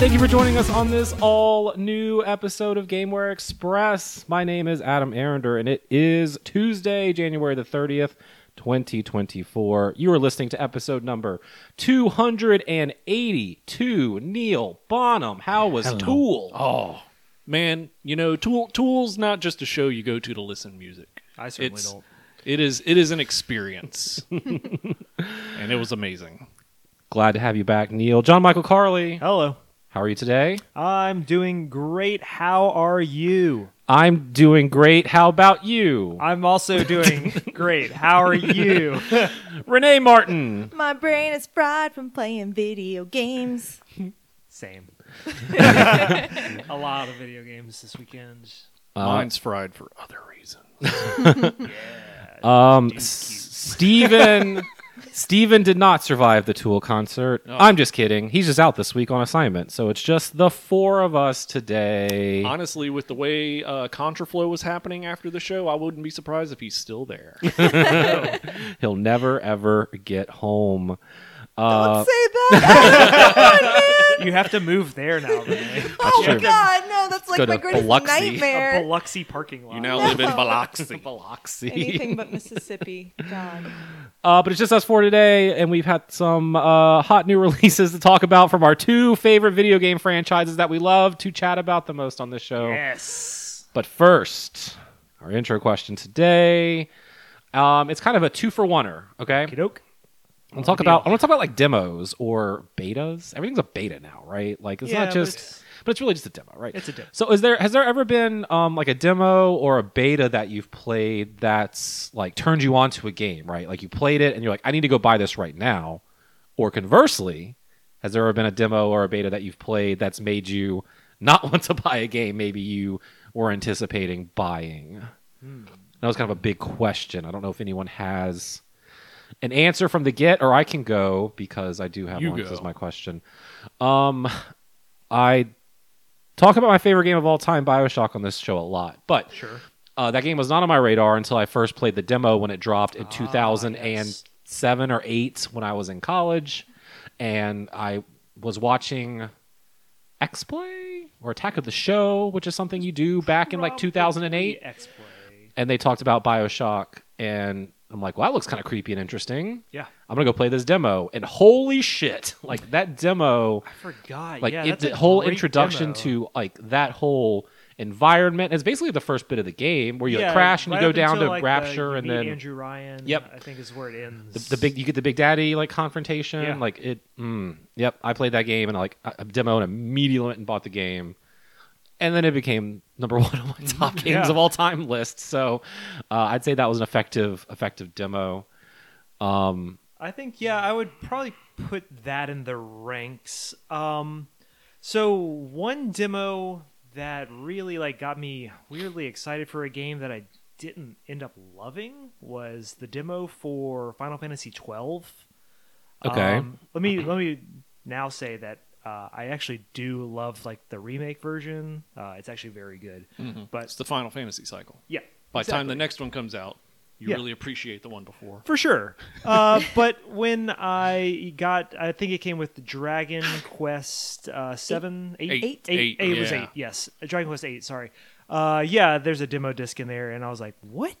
Hello, thank you for joining us on this all new episode of Gameware Express. My name is Adam Arinder, and it is Tuesday, January the 30th, 2024. You are listening to episode number 282. Neal Bonham, how was Tool? Oh man, you know, Tool Tool's not just a show you go to to listen to music. I certainly It's- don't. It is it is an experience, and it was amazing. Glad to have you back, Neal. John Michael Carley, Hello. How are you today? I'm doing great. How are you? I'm doing great. How about you? I'm also doing great. How are you? Renee Martin. My brain is fried from playing video games. Same. a lot of video games this weekend. Uh, Mine's fried for other reasons. Yeah. Um, Dude, S- cute. Steven. Did not survive the Tool concert. Oh. I'm just kidding. He's just out this week on assignment, so it's just the four of us today. Honestly, with the way uh, Contraflow was happening after the show, I wouldn't be surprised if he's still there. He'll never ever get home. Uh, Don't say that. You have to move there now, Renee. oh my true. god, no, that's go like my to greatest Biloxi. A nightmare. Biloxi parking lot. you now live in No. Biloxi. Biloxi. Anything but Mississippi. God. Uh, but it's just us four today, and we've had some uh, hot new releases to talk about from our two favorite video game franchises that we love to chat about the most on this show. Yes. But first, our intro question today. Um, it's kind of a two for oneer. Okay, Kidoke. I'll talk about. I want to talk about like demos or betas. Everything's a beta now, right? Like it's Yeah, not but just, it's- but it's really just a demo, right? It's a demo. So is there has there ever been um like a demo or a beta that you've played that's like turned you on to a game, right? Like you played it and you're like, I need to go buy this right now. Or conversely, has there ever been a demo or a beta that you've played that's made you not want to buy a game maybe you were anticipating buying? That was kind of a big question. I don't know if anyone has an answer from the get, or I can go because I do have You one. This is my question. Um, I talk about my favorite game of all time, Bioshock, on this show a lot, but Sure. uh, that game was not on my radar until I first played the demo when it dropped in Ah, 2007 or 8 when I was in college. And I was watching X Play or Attack of the Show, which is something you do back in like 2008. Probably X-Play. And they talked about Bioshock. And I'm like, well, that looks kind of creepy and interesting. Yeah. I'm going to go play this demo. And holy shit, like that demo I forgot. like yeah, it, the whole introduction demo. to like that whole environment is basically the first bit of the game where you like, Yeah, crash and right you go down to like, the- rapture you and then Andrew Ryan. Yep. I think is where it ends. the, the big you get the big daddy like confrontation Yeah. like it mm, yep i played that game and like I, I demoed and immediately went and bought the game and then it became number one on my top games Yeah. of all time list so uh, i'd say that was an effective effective demo um I think yeah, I would probably put that in the ranks. Um, so one demo that really like got me weirdly excited for a game that I didn't end up loving was the demo for Final Fantasy twelve. Okay. Um, let me let me now say that uh, I actually do love like the remake version. Uh, it's actually very good. But It's the Final Fantasy cycle. yeah, By the time the next one comes out, you Yeah. really appreciate the one before. For sure. Uh, but when I got, I think it came with the Dragon Quest uh, seven, eight, Eight. eight, Eight, eight, it was eight. Yes, Dragon Quest eight. Sorry. Uh, yeah, there's a demo disc in there, and I was like, "What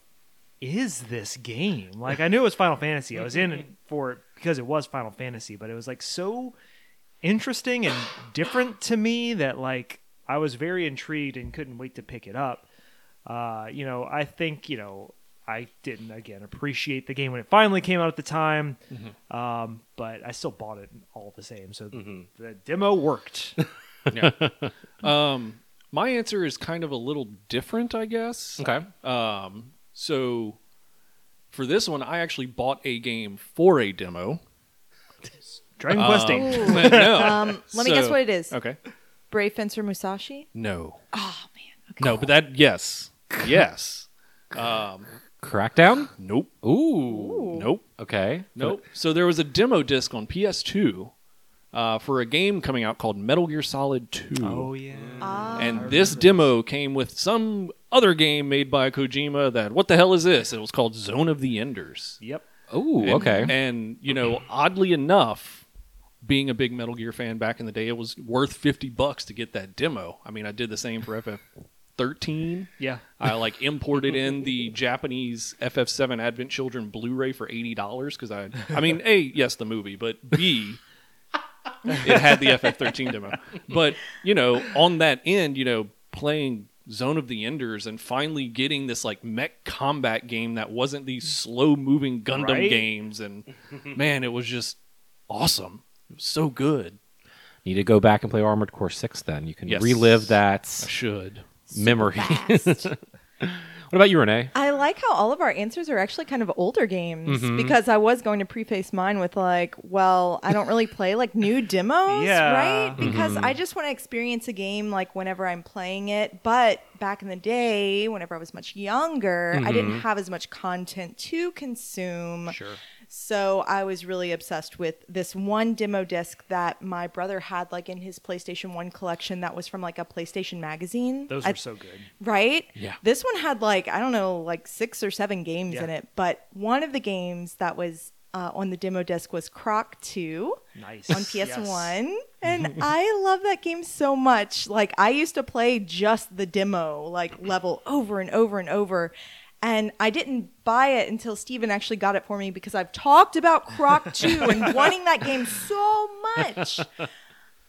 is this game?" Like, I knew it was Final Fantasy. I was in it for it because it was Final Fantasy, but it was like so interesting and different to me that like I was very intrigued and couldn't wait to pick it up. Uh, you know, I think you know I didn't again appreciate the game when it finally came out at the time, um, but I still bought it all the same. So the demo worked. Yeah. um, my answer is kind of a little different, I guess. okay Um, so for this one, I actually bought a game for a demo. Dragon Quest Um, eight. No. Um, let me guess So- what it is. Okay. Brave Fencer Musashi? No. Oh, man. Okay. No, but that yes, yes. Um, crackdown nope. ooh, Nope. okay Nope. So there was a demo disc on PS2 uh, for a game coming out called Metal Gear Solid 2. Oh yeah. Ah. and this demo came with some other game made by Kojima that what the hell is this? It was called Zone of the Enders. Yep. Ooh, And- okay. And you know, oddly enough, being a big Metal Gear fan back in the day, it was worth fifty bucks to get that demo. I mean, I did the same for FF thirteen. Yeah. I like imported in the Japanese FF7 Advent Children Blu-ray for eighty dollars because I, I mean, a yes, the movie, but b it had the FF13 demo. But you know, on that end, you know, playing Zone of the Enders and finally getting this like mech combat game that wasn't these slow-moving Gundam Right? games, and man, it was just awesome. It was so good. Need to go back and play Armored Core Six. Then you can Yes. relive that I should. memory. What about you, Renee? I like how all of our answers are actually kind of older games Mhm. because I was going to preface mine with like, well, I don't really play like new demos, Yeah. right? Because Mhm. I just want to experience a game like whenever I'm playing it. But back in the day, whenever I was much younger, I didn't Mhm. have as much content to consume. Sure. So I was really obsessed with this one demo disc that my brother had like in his PlayStation 1 collection that was from like a PlayStation magazine. Those I- were so good. right? Yeah. This one had like I don't know, like six or seven games Yeah. in it, but one of the games that was uh, on the demo disc was Croc Two Nice. on PS One, and I love that game so much. Like I used to play just the demo like level over and over and over. And I didn't buy it until Steven actually got it for me because I've talked about Croc 2 and wanting that game so much.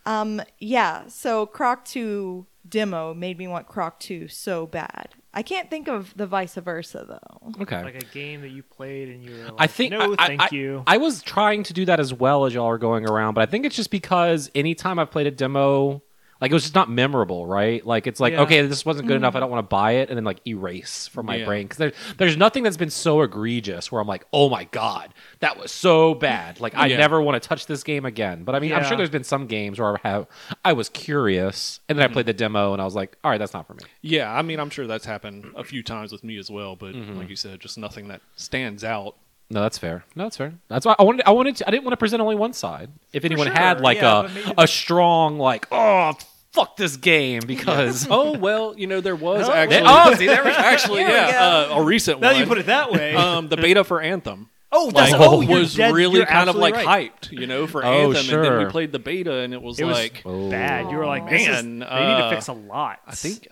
Um, yeah, so Croc 2 demo made me want Croc 2 so bad. I can't think of the vice versa though. Okay. Like a game that you played and you were like, I think no, I, thank I- you. I was trying to do that as well as y'all are going around, but I think it's just because anytime I've played a demo, like it was just not memorable, right? Like it's like Yeah. okay, this wasn't good enough. I don't want to buy it, and then like erase from my Yeah. brain because there, there's nothing that's been so egregious where I'm like, oh my god, that was so bad. Like I Yeah. never want to touch this game again. But I mean, I'm sure there's been some games where I have I was curious, and then I played the demo, and I was like, all right, that's not for me. Yeah, I mean, I'm sure that's happened a few times with me as well, but Mm-hmm. like you said, just nothing that stands out. No, that's fair. No, that's fair. That's why I wanted. I wanted. To, I didn't want to present only one side. If anyone sure, had like yeah, a a strong like, oh fuck this game because oh well, you know there was Oh, actually. oh see there we go. actually, There we yeah, uh, a recent now one. you put it that way. um, the beta for Anthem. oh, Like, that's oh, you're was dead- really you're kind of like absolutely right. hyped, you know, for Oh, Anthem, and then sure. we played the beta, and it was It was like, Oh. bad. You were like, this is- Man, they need to uh, fix a lot. I think,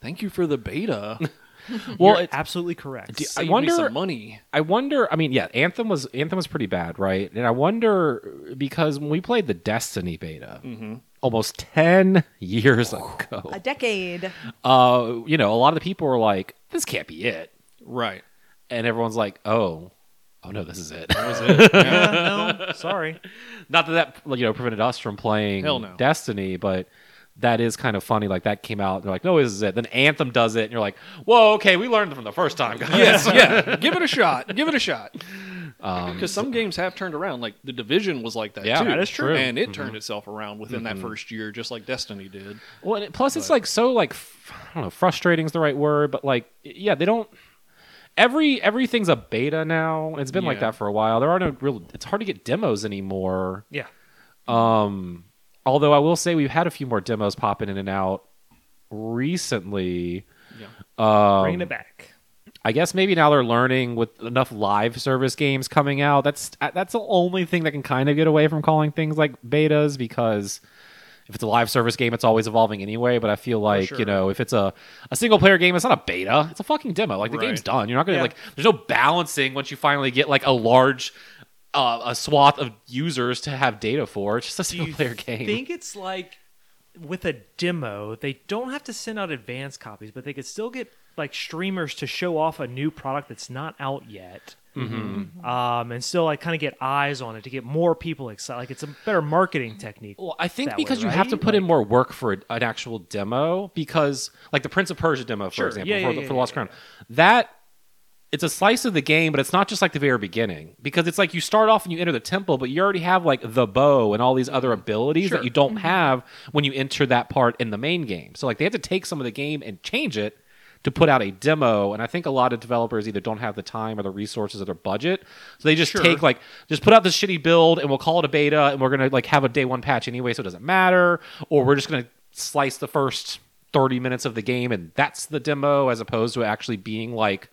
thank you for the beta. well, absolutely correct. I Saved me wonder- some money. I wonder. I mean, yeah, Anthem was Anthem was pretty bad, right? And I wonder because when we played the Destiny beta almost ten years ago, A decade. uh, you know, a lot of the people were like, "This can't be it," Right. and everyone's like, "Oh." Oh no, this is it. That was it. Yeah. Yeah, no, sorry. Not that that you know prevented us from playing Hell no. Destiny, but that is kind of funny. Like that came out, and they're like, "No, this is it." Then Anthem does it, and you're like, "Whoa, okay, we learned from the first time, guys." yes, yeah. Give it a shot. Give it a shot. Um, Because some games have turned around. Like the Division was like that Yeah, too. that is true. And it turned itself around within that first year, just like Destiny did. well, and it- plus it's like so like f- I don't know, frustrating is the right word, but like yeah, they don't. Every everything's a beta now. It's been like that for a while. There are no real. It's hard to get demos anymore. Yeah. Um, although I will say we've had a few more demos popping in and out recently. Yeah. Um, Bringing it back. I guess maybe now they're learning with enough live service games coming out. That's uh, that's the only thing that can kind of get away from calling things like betas because if it's a live service game, it's always evolving anyway. But I feel like you know if it's a, a single player game, it's not a beta. It's a fucking demo. Like the Right. game's done. You're not gonna Yeah. like. There's no balancing once you finally get like a large. Uh, a swath of users to have data for. It's just a single player game. I think it's like with a demo, they don't have to send out advance copies, but they could still get like streamers to show off a new product that's not out yet. Mm-hmm. Um, and still like kind of get eyes on it to get more people excited. Like it's a better marketing technique. Well, I think because way, you have to right? put in more work for a, an actual demo, because like the Prince of Persia demo, for Sure. example, Yeah, for, yeah, the, yeah, for the Lost yeah, Crown, that it's a slice of the game, but it's not just like the very beginning because it's like you start off and you enter the temple, but you already have like the bow and all these other abilities Sure. that you don't have when you enter that part in the main game. So like they have to take some of the game and change it to put out a demo and i think a lot of developers either don't have the time or the resources or their budget so they just Sure. take like just put out this shitty build and we'll call it a beta and we're gonna like have a day one patch anyway so it doesn't matter or we're just gonna slice the first 30 minutes of the game and that's the demo as opposed to actually being like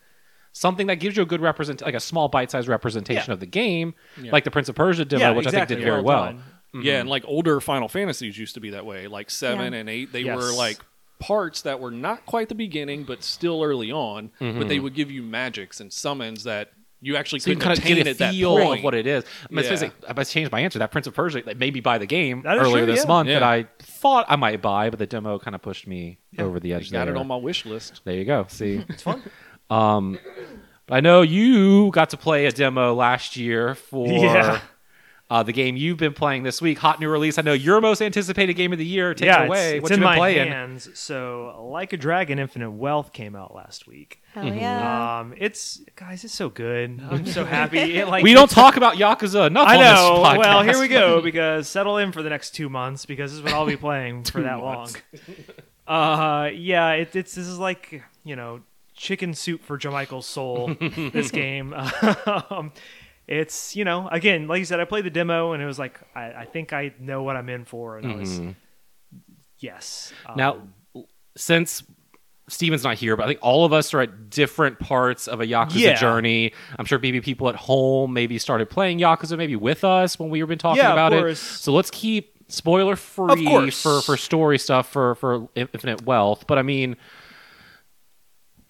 something that gives you a good represent like a small bite-sized representation Yeah. of the game Yeah. like the prince of persia demo Yeah, which exactly. i think did very Well well done. Mm-hmm. Yeah, and like older Final Fantasies used to be that way. Like seven Yeah. and eight, they Yes. were like parts that were not quite the beginning, but still early on. But they would give you magics and summons that you actually So couldn't can kind of attain get a at that feel point. of what it is. I mean, Yeah. yeah. I must change my answer. That Prince of Persia, that maybe buy the game earlier true, this yeah. month Yeah. that I thought I might buy, but the demo kind of pushed me over the edge. Got there. it on my wish list. There you go. See, It's fun. um, I know you got to play a demo last year for Yeah. Uh, the game you've been playing this week. Hot new release. I know your most anticipated game of the year. Take yeah, it away. it's, it's in my playing? hands. So, like a Dragon, Infinite Wealth came out last week. Hell yeah. Um, it's guys, it's so good. I'm so happy. It, like we don't talk about Yakuza enough I on know. this podcast. Well, here we go. Because settle in for the next two months because this is what I'll be playing for that months. long. Uh, yeah, it, it's this is like you know chicken soup for Jamichael's soul. this game. um, it's you know again like you said, I played the demo and it was like I, I think I know what I'm in for, and I was Mhm. yes. Now, Um, since Steven's not here, but I think all of us are at different parts of a Yakuza Yeah. journey. I'm sure maybe people at home maybe started playing Yakuza maybe with us when we were been talking Yeah, about it. So let's keep spoiler free for for story stuff for for Infinite Wealth. But I mean,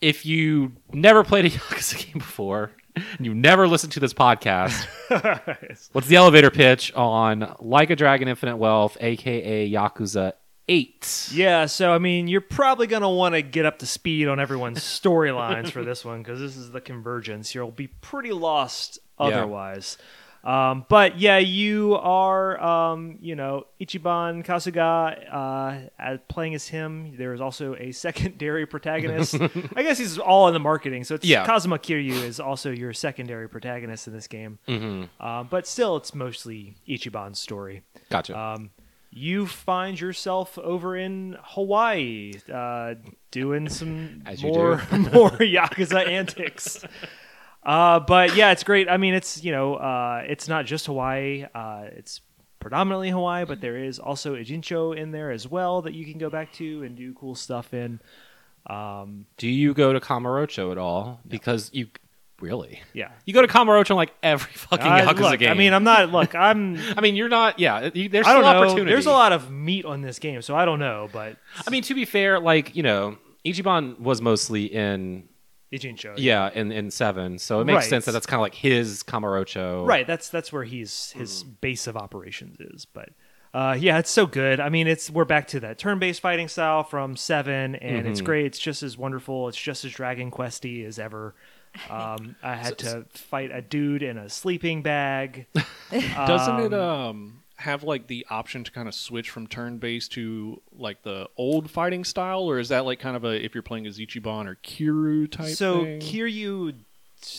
if you never played a Yakuza game before. And You never listened to this podcast. What's the elevator pitch on Like a Dragon Infinite Wealth, aka Yakuza 8? Yeah, so I mean, you're probably going to want to get up to speed on everyone's storylines for this one because this is the convergence. You'll be pretty lost Yeah. Um, but yeah, you are, um, you know, Ichiban Kasuga uh, as- playing as him. There is also a secondary protagonist. I guess he's all in the marketing. So it's Yeah. Kazuma Kiryu is also your secondary protagonist in this game. Mm-hmm. Um, but still, it's mostly Ichiban's story. Gotcha. Um, you find yourself over in Hawaii, uh, doing some more more yakuza antics. Uh, but yeah, it's great. I mean, it's you know, uh, it's not just Hawaii. Uh, it's predominantly Hawaii, but there is also Ijincho in there as well that you can go back to and do cool stuff in. Um, Do you go to Kamurocho at all? Because you really yeah. you go to Kamurocho in like every fucking I- Yakuza look, game. I mean, I'm not. Look, I'm. I mean, you're not. Yeah, you, there's I still know. opportunity. There's a lot of meat on this game, so I don't know. But I mean, to be fair, like you know, Ichiban was mostly in Ijincho, yeah in in seven, so it makes Right. sense that that's kind of like his Kamurocho. Right. That's that's where he's his Hmm. base of operations is. But uh, yeah, it's so good. I mean, it's we're back to that turn-based fighting style from Seven, and it's Mhm. great. It's just as wonderful. It's just as Dragon Questy as ever. Um, I had to fight a dude in a sleeping bag. Doesn't it Um, um have like the option to kind of switch from turn based to like the old fighting style, or is that like kind of a if you're playing as Ichiban or Kiryu type? so thing? Kiryu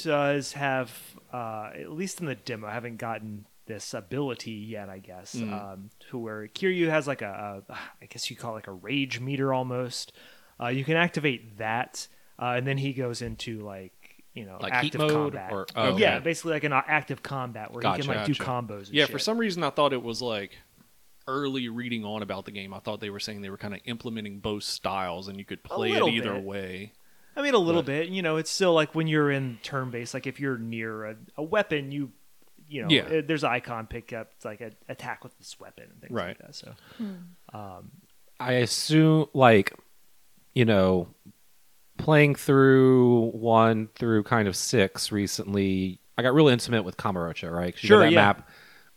does have, uh, at least in the demo, I haven't gotten this ability yet. I guess Mm. um, to where Kiryu has like a, a, I guess you call it like a rage meter almost. Uh, you can activate that, uh, and then he goes into like you know Like heat active mode combat. or- oh, yeah, okay. basically like an active combat where he can like do combos. And yeah, shit. for some reason I thought it was like early reading on about the game. I thought they were saying they were kind of implementing both styles, and you could play it either bit. way. I mean, a little But- bit. You know, it's still like when you're in turn based, like if you're near a, a weapon, you, you know, Yeah. uh, there's icon pick up, it's like a attack with this weapon and things like that. So, um I assume like you know playing through one through kind of six recently. I got real intimate with Kamurocho, right? Sure, that yeah. map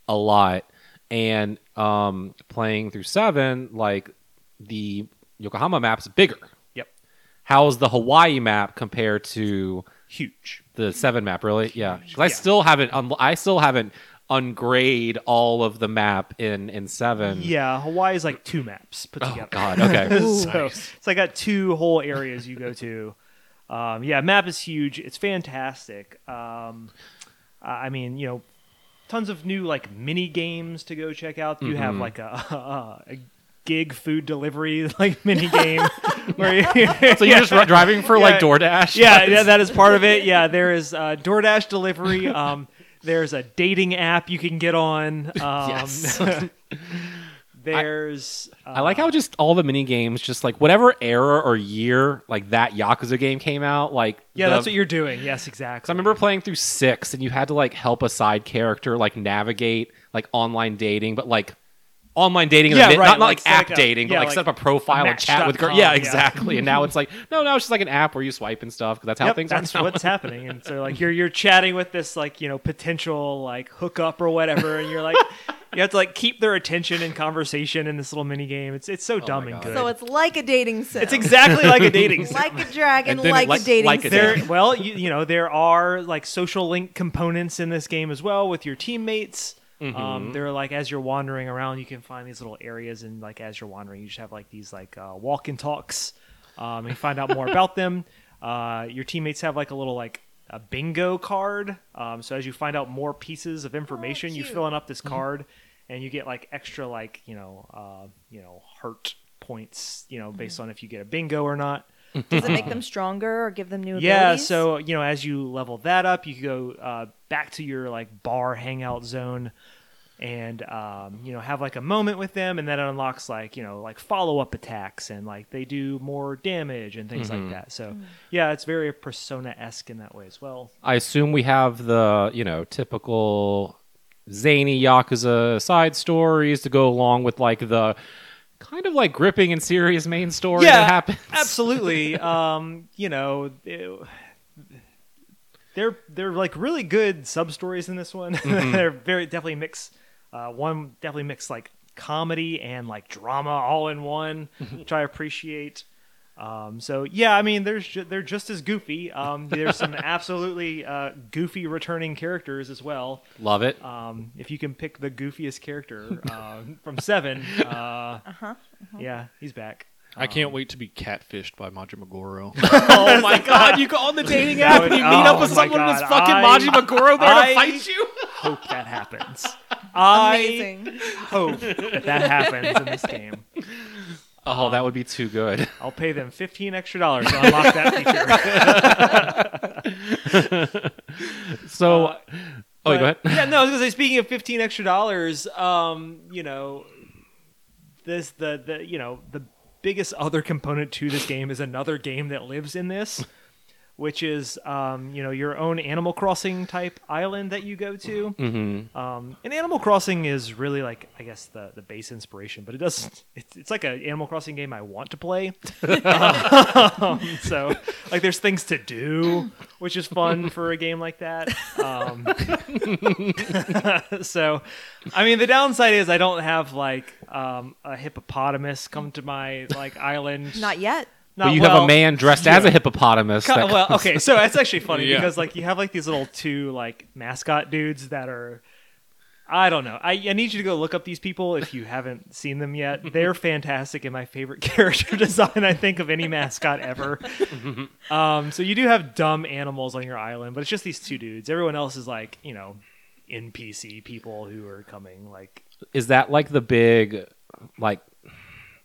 a lot, and um, playing through seven, like the Yokohama map's bigger. yep, How's the Hawaii map compared to huge. the seven map? Really? Yeah. 'Cause I Yeah. still haven't. Un- I still haven't ungrade all of the map in in seven. Yeah, Hawaii is like two maps put Oh together. God. Okay. so it's like got two whole areas you go to. Um, yeah, map is huge. It's fantastic. Um, I I mean, you know, tons of new like mini games to go check out. You have Mhm. like a, a gig food delivery like mini game where you, so you're just driving for like Yeah. DoorDash? yeah, yeah, that is part of it. Yeah, there is uh, DoorDash delivery. Um, there's a dating app you can get on. Um, Yes. There's I like uh, how just all the mini games, just like whatever era or year like that Yakuza game came out, like yeah, the- that's what you're doing. Yes, exactly. I remember playing through six, and you had to like help a side character like navigate like online dating, but like online dating, Yeah, right, not, not like like, app like a- dating, yeah, but like, like set up a profile a and chat with girls. Match.com, Yeah, yeah. exactly. and now it's like no, no, it's just like an app where you swipe and stuff because that's how Yep, things that's are. now. what's happening. And so like you're you're chatting with this like you know potential like hookup or whatever, and you're like you have to like keep their attention and conversation in this little mini game. It's it's so oh dumb and good. So it's like a dating sim. it's exactly like a dating sim. like a dragon, like, like- a dating like a sim. there well you, you know there are like social link components in this game as well with your teammates um, they're like as you're wandering around you can find these little areas and like as you're wandering you just have like these like uh, walk and talks um, and find out more about them. Uh, your teammates have like a little like a bingo card. Um, so as you find out more pieces of information you cute. fill up this card and you get like extra like you know uh, you know heart points you know based on if you get a bingo or not Does it make them stronger or give them new yeah, abilities? so you know, as you level that up, you can go uh, back to your like bar hangout zone, and um, you know have like a moment with them, and then it unlocks like you know like follow up attacks, and like they do more damage and things like that. So yeah, it's very Persona esque in that way as well. I assume we have the you know typical zany yakuza side stories to go along with like the kind of like gripping and serious main story that happens. absolutely. um, you know. it- they're they're like really good sub stories in this one. they're very definitely mix. Uh, one definitely mix like comedy and like drama all in one, which I appreciate. Um, so yeah, I mean, there's ju- they're just as goofy. Um, there's some absolutely uh, goofy returning characters as well. Love it. Um, if you can pick the goofiest character uh, from Seven, uh, Uh-huh, yeah, he's back. I can't wait to be catfished by Majima Goro. oh my god, you go on the dating app and you meet up Oh with my someone God, that's fucking I- Majima Goro there I- to fight you. Hope that happens. I Amazing. hope that, that happens in this game. Oh, that would be too good. I'll pay them fifteen extra dollars to unlock that feature. So, Uh, oh, go ahead. But- Yeah, no, I was gonna say. Speaking of fifteen extra dollars, um, you know, this the the you know the biggest other component to this game is another game that lives in this, which is um, you know your own Animal Crossing type island that you go to. Mm-hmm. Um, and Animal Crossing is really like I guess the the base inspiration, but it doesn't. It's, it's like an Animal Crossing game I want to play. um, so like there's things to do, which is fun for a game like that. Um, so I mean the downside is I don't have like um, a hippopotamus come to my like island. Not yet. Not but you have a man dressed as a hippopotamus. Ki- that well, okay, so it's actually funny Yeah. because like you have like these little two like mascot dudes that are I don't know. I, I need you to go look up these people if you haven't seen them yet. They're fantastic and my favorite character design I think of any mascot ever. um, so you do have dumb animals on your island, but it's just these two dudes. Everyone else is like you know NPC people who are coming like is that like the big like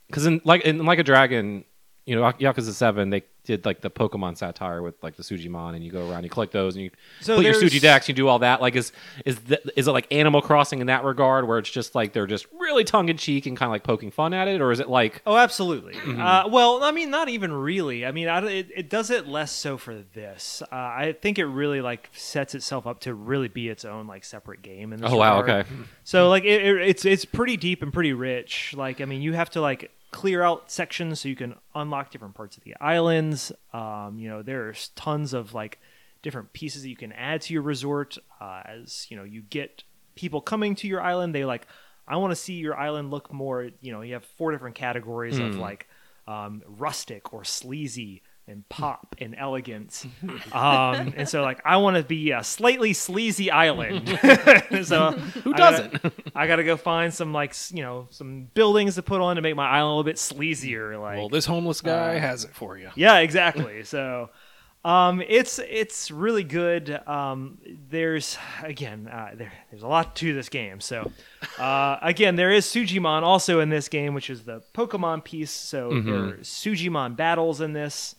because in like in like a dragon you know yakuza 7 they did like the pokemon satire with like the sujimon and you go around you collect those and you So put your Sujidex you do all that like is is th- is it like animal crossing in that regard where it's just like they're just really tongue-in-cheek and kind of like poking fun at it or is it like Oh, absolutely. Uh, well, I mean, not even really. I mean, I, it, it does it less so for this. Uh, I think it really like sets itself up to really be its own like separate game. In this oh wow regard. okay So like it, it, it's it's pretty deep and pretty rich. Like I mean, you have to like clear out sections so you can unlock different parts of the islands. Um, you know, there's tons of like different pieces that you can add to your resort. Uh, as you know, you get people coming to your island. They like, I want to see your island look more. You know, you have four different categories of like um, rustic or sleazy. And pop and elegant, um, and so like I want to be a slightly sleazy island. so who I gotta- doesn't I gotta go find some like you know some buildings to put on to make my island a little bit sleazier. Like well, this homeless guy has it for you. yeah, exactly. so um, it's it's really good. Um, there's again uh, there, there's a lot to this game. So uh, again, there is Sujimon also in this game, which is the Pokemon piece. So there's Sujimon battles in this,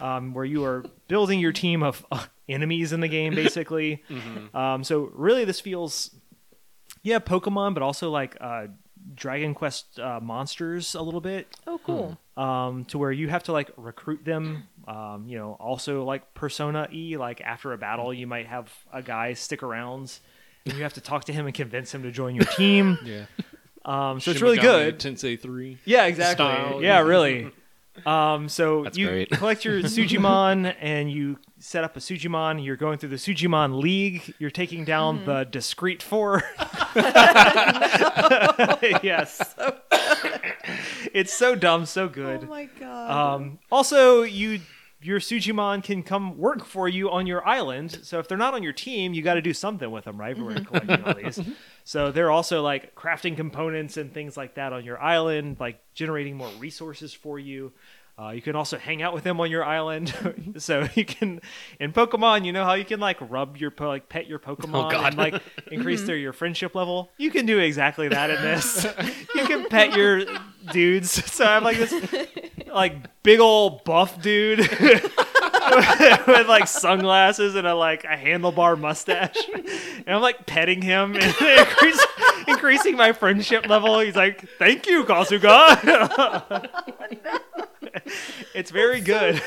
um, where you are building your team of uh, enemies in the game, basically. Um, so really, this feels yeah Pokemon, but also like uh, Dragon Quest uh, monsters a little bit, Oh, cool. um, to where you have to like recruit them. Um, you know, also like Persona E, like after a battle, you might have a guy stick around, and you have to talk to him and convince him to join your team. Yeah. Um, so it's really good. Tensei three. Yeah, exactly. style. Yeah, really. Um, so That's you great. collect your Sujimon and you set up a Sujimon. You're going through the Sujimon League. You're taking down the Discreet Four. yes. it's so dumb, so good. Oh my god. Um, also, you your Sujimon can come work for you on your island. So if they're not on your team, you got to do something with them, right? We're collecting all these. So they're also like crafting components and things like that on your island, like generating more resources for you. Uh, you can also hang out with them on your island, so you can. In Pokemon, you know how you can like rub your po- like pet your Pokemon God. and like increase their your friendship level. You can do exactly that in this. you can pet your dudes. So I'm like this like big old buff dude with like sunglasses and a like a handlebar mustache, and I'm like petting him and increase, increasing my friendship level. He's like, "Thank you, Kasuga." it's very good.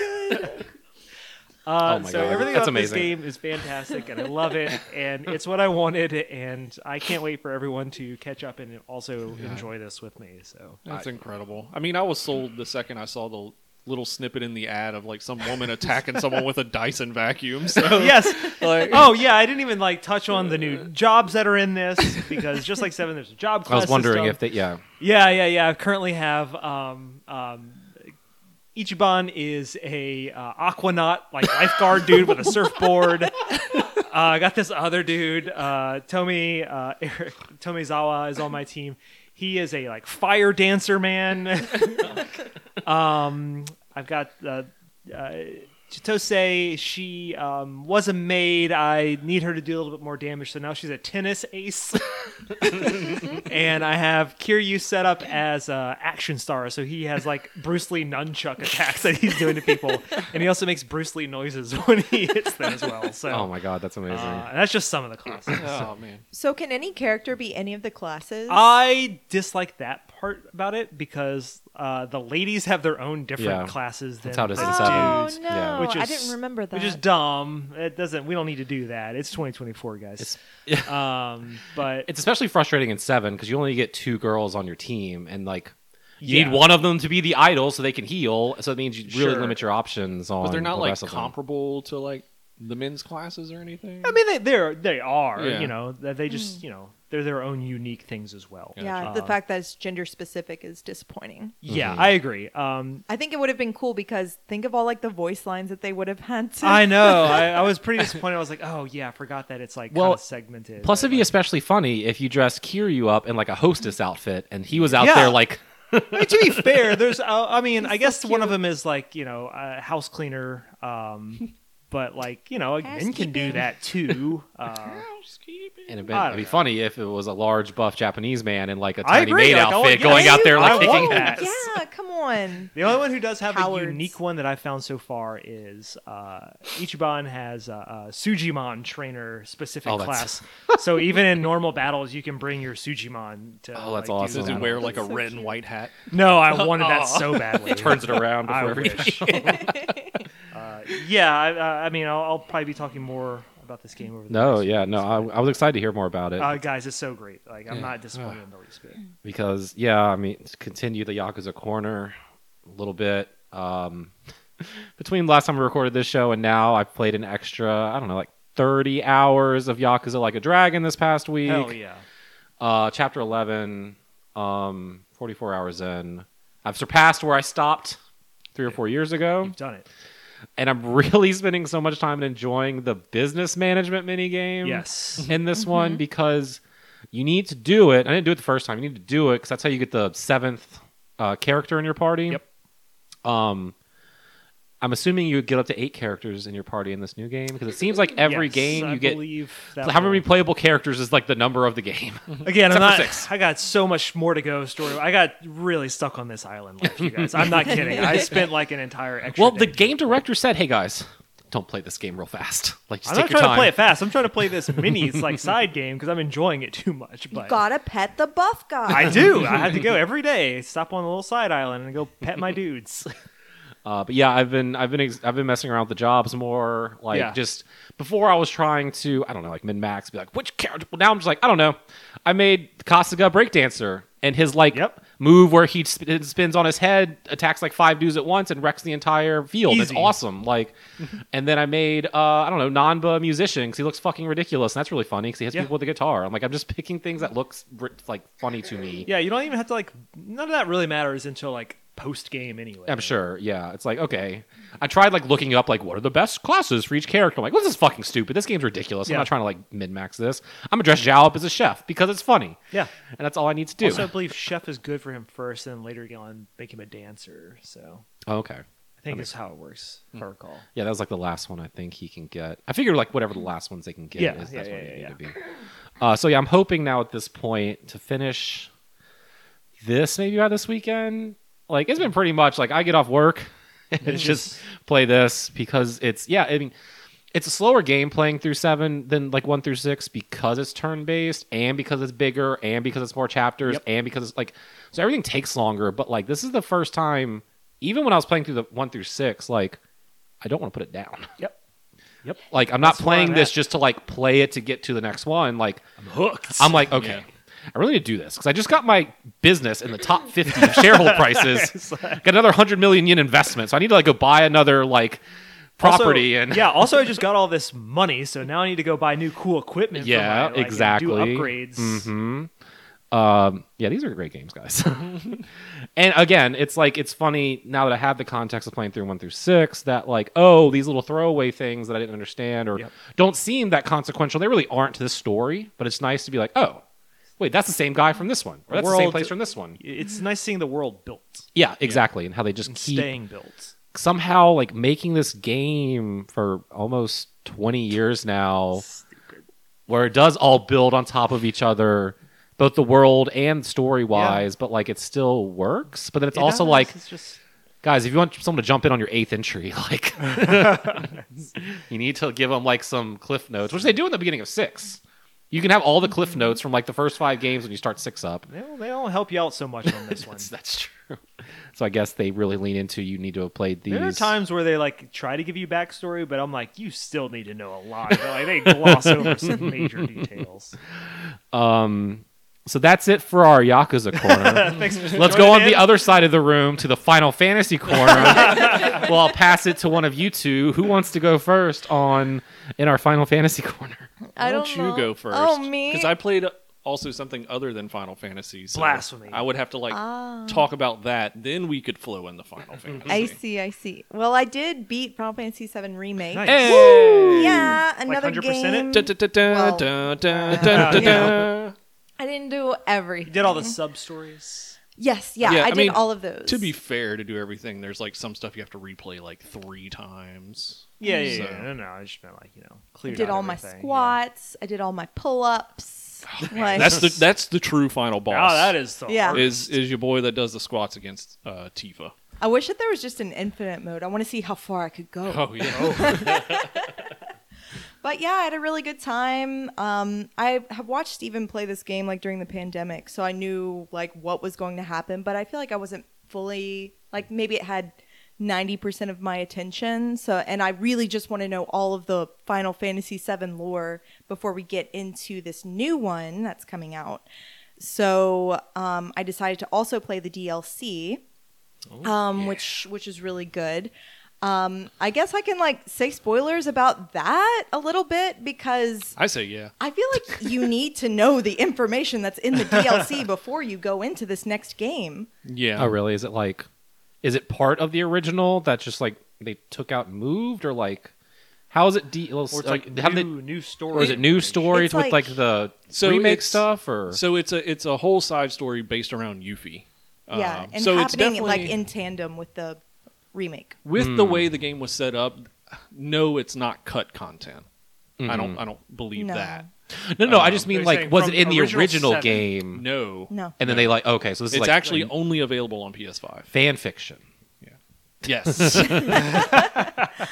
Uh, Oh my so God, everything that's about this game is fantastic, and I love it, and it's what I wanted, and I can't wait for everyone to catch up and also enjoy this with me. So That's incredible. I mean, I was sold the second I saw the little snippet in the ad of like some woman attacking someone with a Dyson vacuum. So yes, like, oh yeah, I didn't even like touch on the new jobs that are in this because just like seven, there's a job. Class. I was wondering system. if that, yeah. Yeah, yeah, yeah. I currently have um um. Ichiban is a uh, aquanaut, like lifeguard dude with a surfboard. Uh, I got this other dude, uh, Tomi uh, Eric, Tomizawa, is on my team. He is a like fire dancer man. um, I've got uh, uh, Chitose. She um, was a maid. I need her to do a little bit more damage, so now she's a tennis ace. and I have Kiryu set up as uh, action star, so he has like Bruce Lee nunchuck attacks that he's doing to people, and he also makes Bruce Lee noises when he hits them as well. So Oh my god, that's amazing. uh, that's just some of the classes. oh man, so can any character be any of the classes? I dislike that part about it because uh, the ladies have their own different Yeah. classes than That's how it is the in oh seven. dudes. no, Yeah. Which I is- didn't remember that. Which is dumb. It doesn't. We don't need to do that. It's 2024, guys. um, but it's especially frustrating in seven because you only get two girls on your team, and like you Yeah. need one of them to be the idol so they can heal. So it means you really Sure. limit your options on. but they're not the like rest of them. comparable to like the men's classes or anything. I mean, they they're they are. Yeah. You know, that they just you know they're their own unique things as well. yeah, Uh, the fact that it's gender specific is disappointing. Yeah, Mhm. I agree. Um, I think it would have been cool because think of all like the voice lines that they would have had to. I know. I, I was pretty disappointed. I was like, oh yeah, I forgot that it's like Well, kind of segmented. Plus, it'd be like, especially funny if you dressed Kiryu up in like a hostess outfit, and he was out Yeah. there like, I mean, to be fair, there's. Uh, I mean, He's I so guess one of them is like you know a house cleaner. Um, but like you know, men can do that too. Uh, and it'd be, it'd be know. funny if it was a large buff Japanese man in like a tiny agree, maid like, I want- outfit yeah, going out there like want kicking that. ass. yeah, come on. The only one who does have Cowards. a unique one that I found so far is uh, Ichiban has a, a Sujimon trainer specific Oh, class. so even in normal battles, you can bring your Sujimon to. Oh, that's like, do awesome. Does he wear like a so red cute. and white hat? No, I wanted that so badly. Turns it around I before wish. Uh, yeah, I, uh, I mean, I'll, I'll probably be talking more about this game over the No, yeah, weeks, no, I, I was excited to hear more about it Uh, guys, it's so great. Like, I'm Yeah. not disappointed in the least bit. because, yeah, I mean, continue the Yakuza corner a little bit. Um, between last time we recorded this show and now, I've played an extra, I don't know, like 30 hours of Yakuza Like a Dragon this past week. Hell yeah. Uh, chapter 11, um, 44 hours in. I've surpassed where I stopped three or four years ago, You've done it. And I'm really spending so much time enjoying the business management mini game Yes. in this one because you need to do it. I didn't do it the first time. You need to do it because that's how you get the seventh uh, character in your party. Yep. Um, I'm assuming you get up to eight characters in your party in this new game because it seems like every Yes, game I you get believe that how many will- playable characters is like the number of the game. Again, I'm not. I got so much more to go. Story. I got really stuck on this island life, you guys. I'm not kidding. I spent like an entire extra. Well, the day. game director said, "Hey guys, don't play this game real fast. Like just I'm take not your trying time. to play it fast. I'm trying to play this mini like side game because I'm enjoying it too much. You But gotta pet the buff guy. I do. I have to go every day. Stop on a little side island and go pet my dudes. Uh, but yeah, I've been I've been ex- I've been messing around with the jobs more. Like Yeah. just before I was trying to I don't know like min max be like which character. Well, now I'm just like I don't know. I made Kasuga breakdancer and his like Yep. move where he sp- spins on his head, attacks like five dudes at once, and wrecks the entire field. It's awesome. Like, and then I made uh, I don't know Nanba musician because he looks fucking ridiculous, and that's really funny because he hits Yeah. people with a guitar. I'm like I'm just picking things that looks like funny to me. yeah, you don't even have to like. None of that really matters until like post game anyway. I'm sure. Yeah, it's like okay. I tried like looking up like what are the best classes for each character. I'm like, well, this is fucking stupid. This game's ridiculous. I'm not trying to like min max this. I'm gonna dress up as a chef because it's funny, Yeah. and that's all I need to do. Also, I believe chef is good for him first, and then later can make him a dancer. So Oh, okay. I think that's how it works. I recall. Yeah, that was like the last one I think he can get. I figure like whatever the last ones they can get Yeah, is yeah, that's yeah, what they yeah, need yeah. to be. Uh, so yeah, I'm hoping now at this point to finish this maybe by this weekend. Like it's been pretty much like I get off work and mm-hmm. just play this because it's yeah, I mean it's a slower game playing through seven than like one through six because it's turn based and because it's bigger and because it's more chapters Yep. and because it's like so everything takes longer. But like this is the first time, even when I was playing through the one through six, like I don't want to put it down. Yep. Yep. Like I'm not That's playing I'm this at. just to like play it to get to the next one. Like I'm hooked. I'm like, okay, I really need to do this because I just got my business in the top 50 of shareholder prices. got another hundred million yen investment, so I need to like go buy another like property Also- and yeah. Also, I just got all this money, so now I need to go buy new cool equipment. for Yeah, my, like, exactly. Do upgrades. hmm Um, yeah, these are great games, guys. and again, it's like it's funny now that I have the context of playing through one through six that like, oh, these little throwaway things that I didn't understand or Yep. don't seem that consequential. They really aren't to this story, but it's nice to be like, oh, wait, that's the same guy from this one, or that's the same World- place from this one. It's nice seeing the world built. Yeah, exactly, and how they just keep staying built. somehow like making this game for almost 20 years now where it does all build on top of each other both the world and story wise but like it still works but then it's It also does, like it's just guys if you want someone to jump in on your eighth entry like you need to give them like some cliff notes which they do in the beginning of six you can have all the cliff notes from like the first five games when you start six up they don't, they don't help you out so much on this one. that's, that's true so i guess they really lean into you need to have played these There are times where they like try to give you backstory, but I'm like, you still need to know a lot. They're like they gloss over some major details. Um, so that's it for our Yakuza corner. Let's go on in. the other side of the room to the Final Fantasy corner. well, I'll pass it to one of you two. Who wants to go first on in our Final Fantasy corner? I don't don't know. you go first? Oh, me? Because I played also something other than Final Fantasy. So Blasphemy. I would have to like Ah. talk about that. Then we could flow in the Final Fantasy. I see, I see. Well, I did beat Final Fantasy VII Remake. Nice. Hey! Yeah, another like 100% game. it? Da, da, da, da, Well, da, da, da, da, you know. da. I didn't do everything. You did all the sub stories. Yes, yeah, Yeah, I, I did mean, all of those. To be fair, to do everything, there's like some stuff you have to replay like three times. Yeah, yeah, So- yeah. No, no, I just meant like you know, I clear. did all my squats. I did all my pull-ups. like, That's the that's the true final boss. Oh, that is the Yeah. hardest. is is your boy that does the squats against uh, Tifa. I wish that there was just an infinite mode. I want to see how far I could go. Oh yeah. But yeah, I had a really good time. Um, I have watched Steven play this game like during the pandemic, so I knew like what was going to happen. But I feel like I wasn't fully like maybe it had ninety percent of my attention. So, and I really just want to know all of the Final Fantasy VII lore before we get into this new one that's coming out. So um, I decided to also play the DLC, um, which which is really good. Um, I guess I can like say spoilers about that a little bit because I say yeah. I feel like you need to know the information that's in the DLC before you go into this next game. Yeah. Oh, really? Is it like, is it part of the original that's just like they took out and moved, or like, how is it? De- Or it's like, have they- new, new story. or is it new stories It's with like, like- the So remake it's- stuff, or So it's a it's a whole side story based around Yuffie. yeah, Um, and so it's happening like in tandem with the remake. with the Hmm. way the game was set up. No, it's not cut content. I don't I don't believe No. that. no, no? I Um, just mean they're like, saying was from it in the original original seven. game? No. No. And then they like, okay, so this It's is like actually only available on PS5. fan fiction. Yeah. Yes.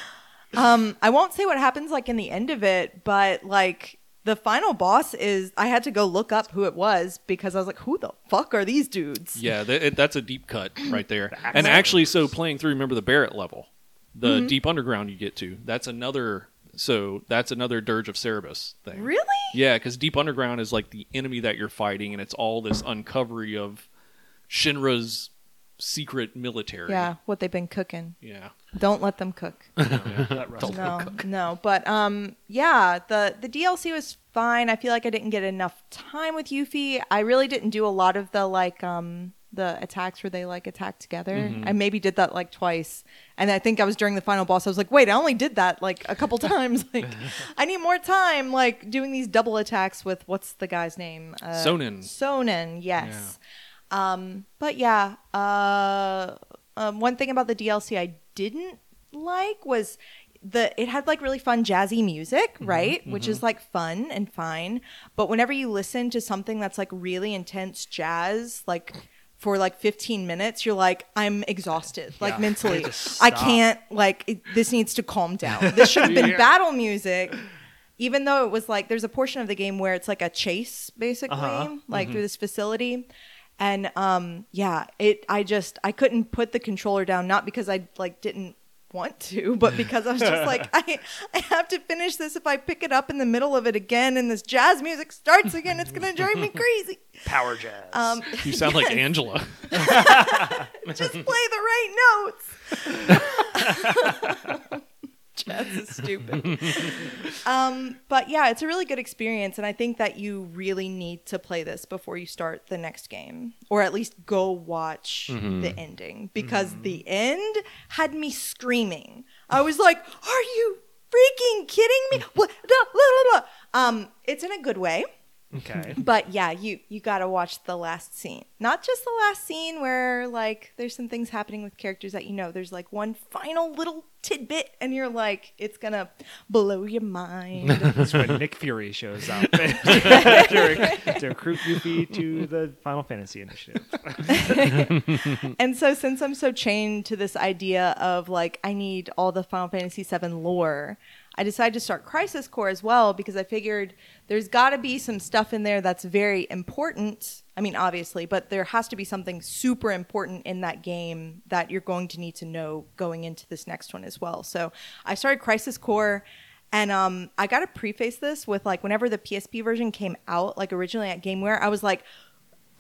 Um, I won't say what happens like in the end of it, but like the final boss is I had to go look up who it was because I was like, who the fuck are these dudes? Yeah, th- it, that's a deep cut right there. And actually, so playing through, remember the Barrett level, the Mm-hmm. deep underground you get to. That's another. So that's another Dirge of Cerberus thing. Really? Yeah, because deep underground is like the enemy that you're fighting, and it's all this uncovery of Shinra's secret military. Yeah, what they've been cooking. Yeah. Don't let them cook. That rust- no, no. But um, yeah, the the DLC was fine. I feel like I didn't get enough time with Yuffie. I really didn't do a lot of the like um the attacks where they like attack together. I maybe did that like twice, and I think I was during the final boss. I was like, wait, I only did that like a couple times. Like, I need more time. Like doing these double attacks with what's the guy's name? Uh, Sonin. Sonen. Yes. Um, but yeah, uh, um, one thing about the DLC I didn't like was the it had like really fun jazzy music, right? Which is like fun and fine. But whenever you listen to something that's like really intense jazz, like for like 15 minutes, you're like, I'm exhausted, like Yeah. mentally. I just I stop. can't, like, it, this needs to calm down. This should have been Yeah. battle music. Even though it was like, there's a portion of the game where it's like a chase, basically, Uh-huh. like through this facility and um yeah it i just i couldn't put the controller down not because i like didn't want to but because i was just like i i have to finish this if i pick it up in the middle of it again and this jazz music starts again it's gonna drive me crazy Power jazz. um You sound like Angela. just play the right notes jazz is stupid. Um but yeah it's a really good experience and i think that you really need to play this before you start the next game or at least go watch the ending because the end had me screaming. I was like are you freaking kidding me? What um it's in a good way okay. but yeah, you you gotta watch the last scene. Not just the last scene where like there's some things happening with characters that you know. There's like one final little tidbit, and you're like, it's gonna blow your mind. That's when Nick Fury shows up to, to recruit Yuffie to the Final Fantasy Initiative. and so since I'm so chained to this idea of like I need all the Final Fantasy VII lore, I decided to start Crisis Core as well because I figured there's got to be some stuff in there that's very important. I mean, obviously, but there has to be something super important in that game that you're going to need to know going into this next one as well. So I started Crisis Core. And um, I got to preface this with like whenever the PSP version came out, like originally at GameWare, I was like,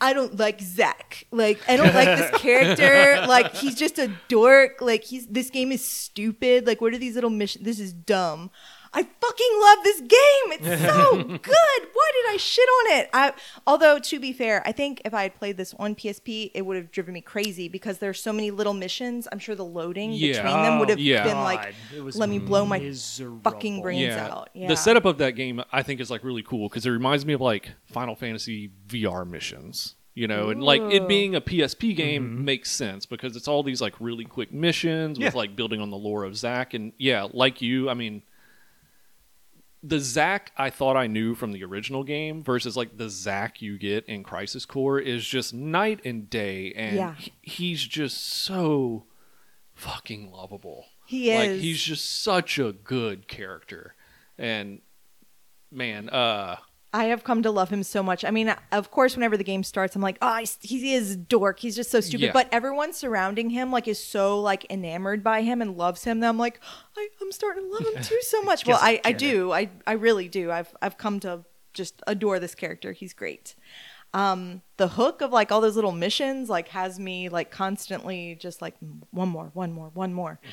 I don't like Zack. Like I don't like this character. Like he's just a dork. Like he's this game is stupid. Like what are these little missions? This is dumb. I fucking love this game. It's so good. Why did I shit on it? I although to be fair, I think if I had played this on PSP, it would have driven me crazy because there's so many little missions. I'm sure the loading Yeah. between them would have Yeah. been like God, it was let me blow my miserable. fucking brains yeah. out. Yeah. The setup of that game I think is like really cool because it reminds me of like Final Fantasy VR missions. You know, and like it being a PSP game mm-hmm. makes sense because it's all these like really quick missions with like building on the lore of Zack and yeah, like you, I mean the Zack I thought I knew from the original game versus like the Zack you get in Crisis Core is just night and day and Yeah. he- he's just so fucking lovable. He Like is. he's just such a good character. And man, uh I have come to love him so much. I mean, of course, whenever the game starts, I'm like, oh, he is a dork. He's just so stupid. Yeah. But everyone surrounding him, like, is so like enamored by him and loves him that I'm like, I, I'm starting to love him too so much. well, I I, I do. I, I really do. I've, I've come to just adore this character. He's great. Um, the hook of like all those little missions like has me like constantly just like one more, one more, one more.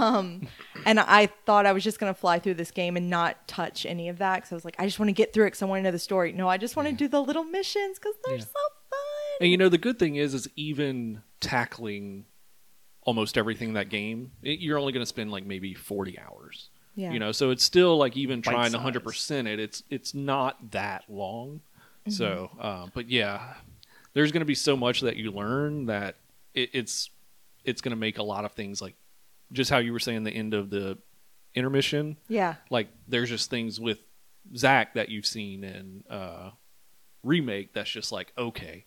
Um, and I thought I was just gonna fly through this game and not touch any of that because I was like, I just want to get through it because I want to know the story. No, I just want to do the little missions because they're Yeah. so fun. and you know the good thing is is even tackling almost everything in that game, it, you're only going to spend like maybe 40 hours. Yeah. You know, so it's still like even Bite trying to size. 100% it, it's it's not that long. So, Mm-hmm. uh, but yeah, there's going to be so much that you learn that it, it's it's going to make a lot of things like just how you were saying the end of the intermission. Yeah. Like there's just things with Zack that you've seen in uh, remake that's just like okay,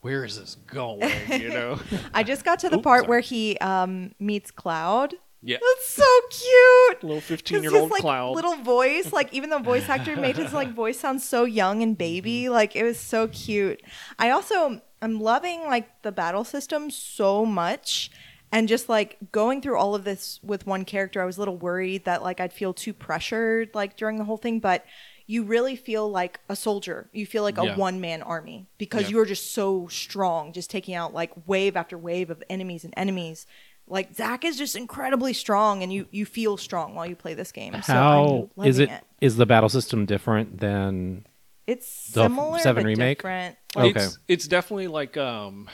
where is this going? You know? I just got to the Oop, part sorry. where he um, meets Cloud Yeah. That's so cute. Little 15 year his, old like, Cloud. Little voice, like even the voice actor made his like voice sound so young and baby. Mm-hmm. Like it was so cute. I also I'm loving like the battle system so much. And just like going through all of this with one character, I was a little worried that like I'd feel too pressured like during the whole thing, but you really feel like a soldier. You feel like a Yeah. one man army because Yeah. you're just so strong, just taking out like wave after wave of enemies and enemies. Like Zack is just incredibly strong, and you you feel strong while you play this game. So How I'm is it? loving Is the battle system different than? It's the similar, seven but remake? different. Okay. It's, it's definitely like um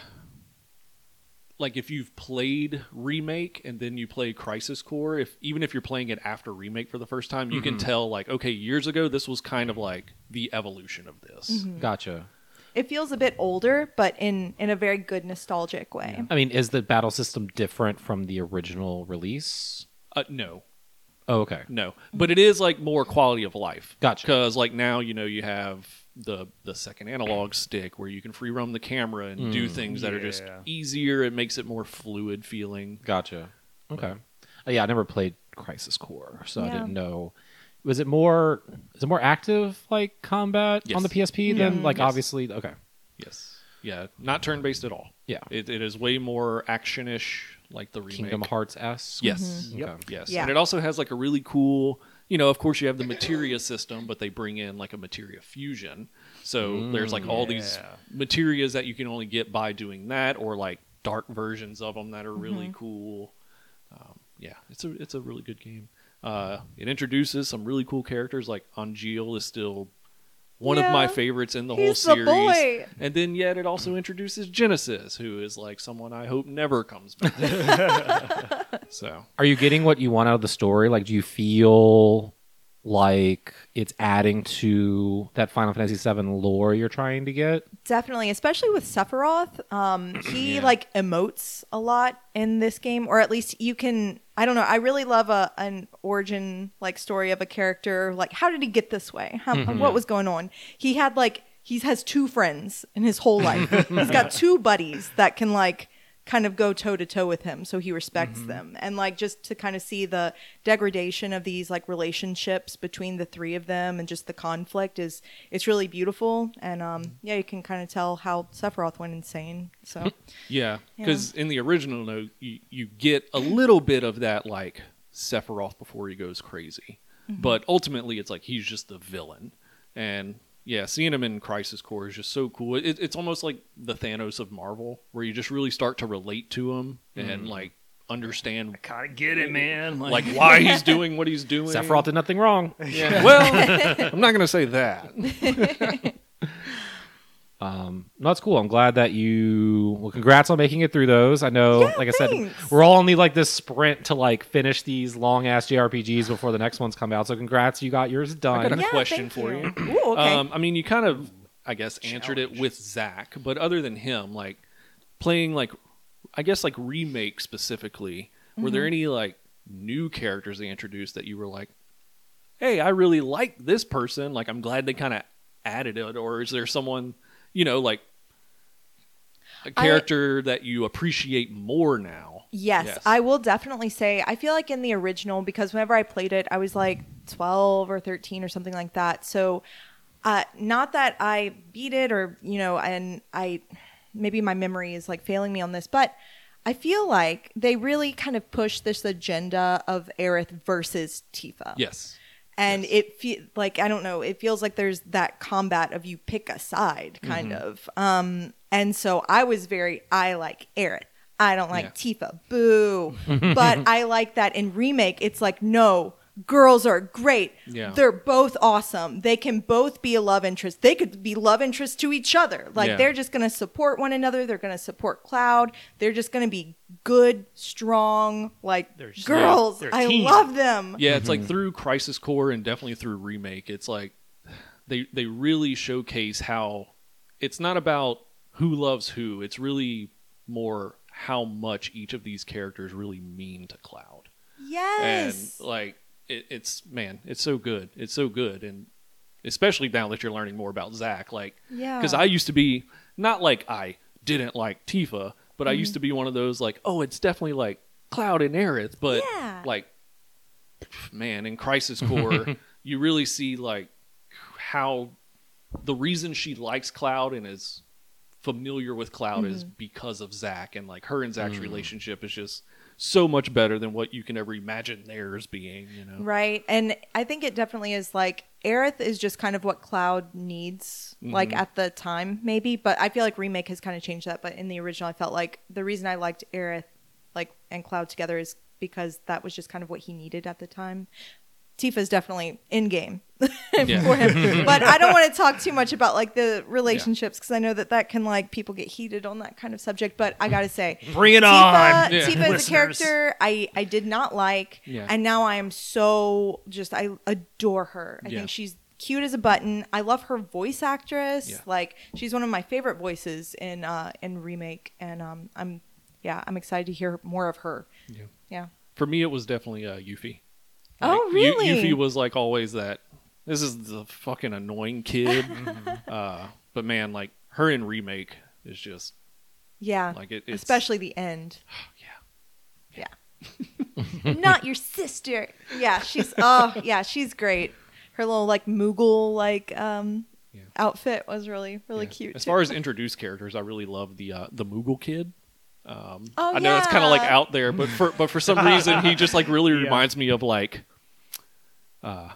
like if you've played remake and then you play crisis core if even if you're playing it after remake for the first time you can tell like okay years ago this was kind of like the evolution of this Mm-hmm. Gotcha. It feels a bit older, but in in a very good nostalgic way. I mean, is the battle system different from the original release? uh, no Oh, okay. no but it is like more quality of life Gotcha. because like now you know you have the the second analog stick where you can free roam the camera and do things that are just easier it makes it more fluid feeling Gotcha. Okay. Uh, yeah, I never played Crisis Core, so I didn't know. Was it more? Is it more active like combat on the Yes. PSP than like Yes. obviously? Okay. Yes. Yeah, not turn based at all. Yeah. It, it is way more actionish, like the remake. Kingdom Hearts S. Yes. Mm-hmm. Okay. Yes. Yeah. And it also has like a really cool, you know, of course you have the materia system, but they bring in like a materia fusion. So mm, there's like all these Yeah. materias that you can only get by doing that, or like dark versions of them that are really mm-hmm. cool. Um, yeah, it's a it's a really good game. Uh, it introduces some really cool characters. Like Angeal is still one of my favorites in the He's whole the series. boy. And then yet it also introduces Genesis, who is like someone I hope never comes back. so Are you getting what you want out of the story? Like, do you feel like it's adding to that Final Fantasy VII lore you're trying to get? Definitely, especially with Sephiroth. Um, he Yeah. like emotes a lot in this game, or at least you can. I don't know. I really love a an origin like story of a character. Like, how did he get this way? How, What was going on? He had like he has two friends in his whole life. He's got two buddies that can like kind of go toe to toe with him, so he respects mm-hmm. them. And like just to kind of see the degradation of these like relationships between the three of them and just the conflict is it's really beautiful. And um mm-hmm. yeah, you can kind of tell how Sephiroth went insane. So yeah, Yeah. because in the original note, you, you get a little bit of that like Sephiroth before he goes crazy, mm-hmm. but ultimately it's like he's just the villain. And yeah, seeing him in Crisis Core is just so cool. It, it's almost like the Thanos of Marvel, where you just really start to relate to him and mm. like understand I Kind of get it, man. like why he's doing what he's doing. Sephiroth did nothing wrong. Yeah. Well, I'm not going to say that. Um, no, that's cool. I'm glad that you. Well, congrats on making it through those. I know, Yeah, like I said, we're all on the like this sprint to like finish these long ass JRPGs before the next ones come out. So congrats, you got yours done. got a yeah, question for you. Ooh, okay. Um, I mean, you kind of, I guess, answered it with Zack, but other than him, like playing like, I guess like remake specifically, were Mm-hmm. there any like new characters they introduced that you were like, hey, I really like this person. Like, I'm glad they kind of added it, or is there someone, you know, like a character that you appreciate more now? Yes, Yes. I will definitely say I feel like in the original because whenever I played it, I was like 12 or 13 or something like that. So, uh, not that I beat it or you know, and I maybe my memory is like failing me on this, but I feel like they really kind of push this agenda of Aerith versus Tifa. Yes. And it fe- like I don't know, it feels like there's that combat of you pick a side kind Mm-hmm. of. Um and so I was very I like Aerith. I don't like Yeah. Tifa. Boo. but I like that in remake it's like no, girls are great. Yeah. They're both awesome. They can both be a love interest. They could be love interests to each other. Like Yeah. they're just going to support one another. They're going to support Cloud. They're just going to be good, strong like They're girls. they're a I love them. Yeah, it's like mm-hmm. through Crisis Core and definitely through remake. It's like they they really showcase how it's not about who loves who. It's really more how much each of these characters really mean to Cloud. Yes. And like it, it's man, it's so good. It's so good, and especially now that you're learning more about Zack. Like, Yeah. because I used to be not like I didn't like Tifa, but I Mm-hmm. used to be one of those like, oh, it's definitely like Cloud and Aerith, but Yeah. like, man, in Crisis Core, you really see like how the reason she likes Cloud and is familiar with Cloud is because of Zack and like her and Zack's relationship is just so much better than what you can ever imagine theirs being. You know, Right. And I think it definitely is like Aerith is just kind of what Cloud needs, like mm-hmm. at the time, maybe. But I feel like Remake has kind of changed that. But in the original, I felt like the reason I liked Aerith like and Cloud together is because that was just kind of what he needed at the time. Tifa's definitely in game Yeah. for him, but I don't want to talk too much about like the relationships because I know that that can like people get heated on that kind of subject. But I gotta say, Bring it Tifa, on, Yeah. Tifa is a character I, I did not like, Yeah. and now I am so just I adore her. I Yeah. think she's cute as a button. I love her voice actress. Yeah. Like she's one of my favorite voices in uh in remake, and um I'm yeah I'm excited to hear more of her. Yeah. Yeah. For me, it was definitely uh, Yuffie. Oh, Yu- really? Yuffie was like always that. This is the fucking annoying kid. uh, but man, like her in remake is just Yeah. like it. It's, Especially the end. yeah. Yeah. Not your sister. Yeah, she's oh yeah, she's great. Her little like Moogle like um Yeah. outfit was really really Yeah. cute. As too. far as introduced characters, I really love the uh, the Moogle kid. Um, Oh, I know it's kind of like out there, but for but for some reason he just like really Yeah. reminds me of like, uh,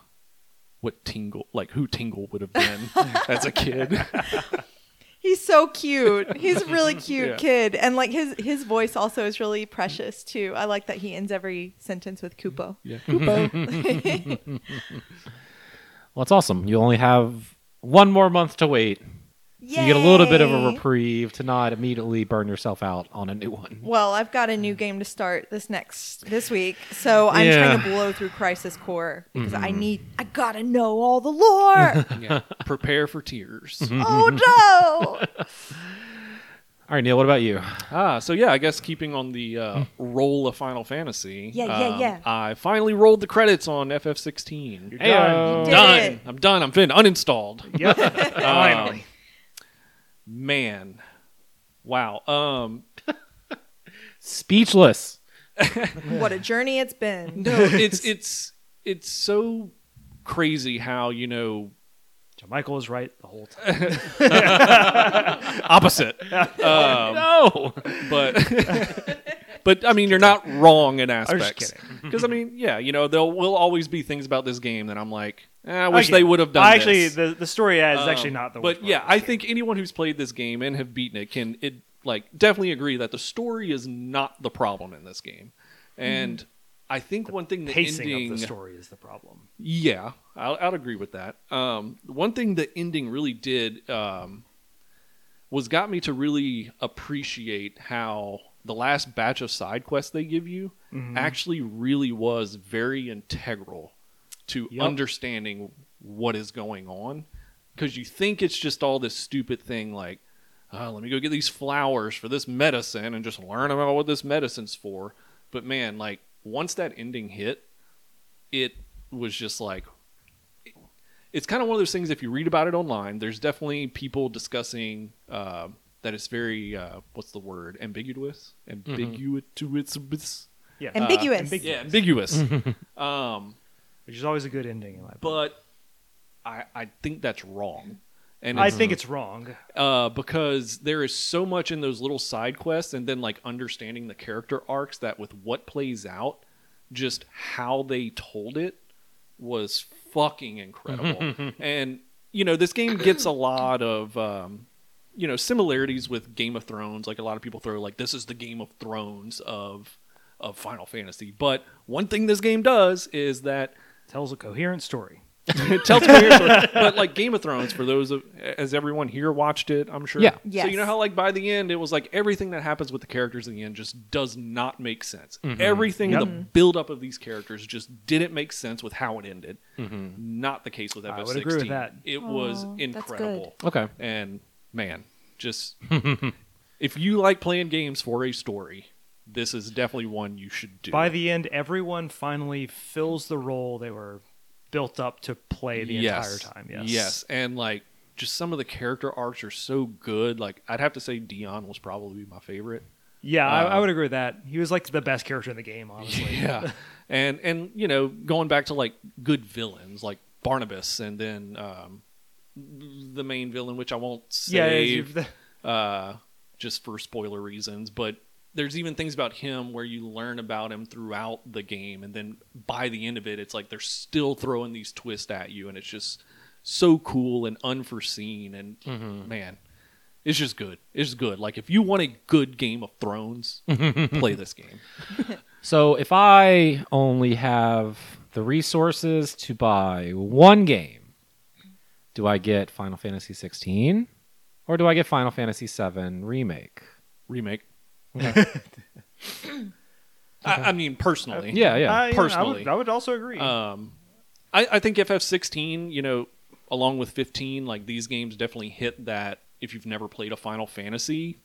what Tingle like who Tingle would have been as a kid. He's so cute. He's a really cute Yeah. kid, and like his his voice also is really precious too. I like that he ends every sentence with Kupo. yeah, Well, that's awesome. You only have one more month to wait. So you get a little bit of a reprieve to not immediately burn yourself out on a new one. Well, I've got a new game to start this next this week, so I'm Yeah. trying to blow through Crisis Core because I need I gotta know all the lore. yeah. Prepare for tears. oh no! All right, Neal, what about you? Ah, so yeah, I guess keeping on the uh, roll of Final Fantasy. Yeah, yeah, um, yeah. I finally rolled the credits on FF16. You're Heyo. done. You did done. it. I'm done. I'm fin uninstalled. Yep. Finally. Man, wow. Um, Speechless. What a journey it's been. no, it's it's it's so crazy how you know Michael was right the whole time. opposite, um, No. but but I mean you're not wrong in was just aspects. kidding. Because I mean, yeah, you know there will always be things about this game that I'm like, I wish Okay. they would have done. I actually, this. the the story is Um, actually not the. But yeah, I think anyone who's played this game and have beaten it can it like definitely agree that the story is not the problem in this game, and I think one thing the pacing ending, of the story is the problem. yeah, I'll, I'll agree with that. Um, one thing the ending really did um, was got me to really appreciate how the last batch of side quests they give you Mm-hmm. actually really was very integral to Yep. understanding what is going on. Because you think it's just all this stupid thing like, oh, let me go get these flowers for this medicine and just learn about what this medicine's for. But man, like once that ending hit, it was just like it's kind of one of those things if you read about it online there's definitely people discussing uh, that it's very uh, what's the word ambiguous ambiguous Yeah, Ambiguous. ambiguous. yeah ambiguous um, which is always a good ending in my book. but I, I think that's wrong and I think it's wrong. uh, because there is so much in those little side quests and then like understanding the character arcs that with what plays out just how they told it was fucking incredible and you know this game gets a lot of um, you know similarities with game of thrones like a lot of people throw like this is the game of thrones of of final fantasy but one thing this game does is that Tells a coherent story. it tells me, but like Game of Thrones, for those of as everyone here watched it, I'm sure. Yeah. So you know how like by the end it was like everything that happens with the characters in the end just does not make sense. Mm-hmm. Everything Yep. the build up of these characters just didn't make sense with how it ended. Mm-hmm. Not the case with FF16. I would agree with that. It was incredible. Okay. And man, just if you like playing games for a story, this is definitely one you should do. By the end, everyone finally fills the role they were built up to play the entire time. Yes. Yes, and like just some of the character arcs are so good. Like I'd have to say Dion was probably my favorite. Yeah, I, I Uh, would agree with that. He was like the best character in the game, honestly. Yeah, and and you know going back to like good villains like Barnabas, and then um, the main villain, which I won't Yeah, say, you've- uh, just for spoiler reasons, but. There's even things about him where you learn about him throughout the game, and then by the end of it, it's like they're still throwing these twists at you, and it's just so cool and unforeseen. And mm-hmm. man, it's just good. It's good. Like if you want a good Game of Thrones, play this game. So if I only have the resources to buy one game, do I get Final Fantasy 16 or do I get Final Fantasy 7 remake? remake. I, I mean, personally, Yeah, yeah. I, you know, I would, personally. I would also agree. Um, I, I think FF16, you know, along with 15, like these games definitely hit that. If you've never played a Final Fantasy,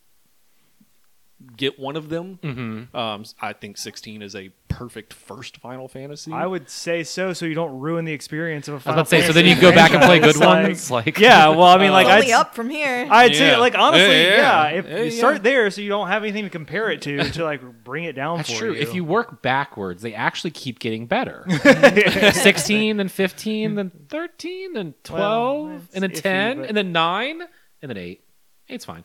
get one of them. mm-hmm. Um, I think 16 is a perfect first Final Fantasy. I would say so, so you don't ruin the experience of a I was Final about to say, so Fantasy then you go back and play good franchise. ones? Like, yeah, well, I mean, like I'd, only up from here. I'd say, Yeah. like honestly, Yeah, yeah. yeah. if Yeah, you yeah. start there, so you don't have anything to compare it to to like bring it down. That's for true. You. If you work backwards, they actually keep getting better. 16, then 15, then 13, then 12, Well, and then it's iffy, 10, but- and then 9, and then 8. Eight's fine.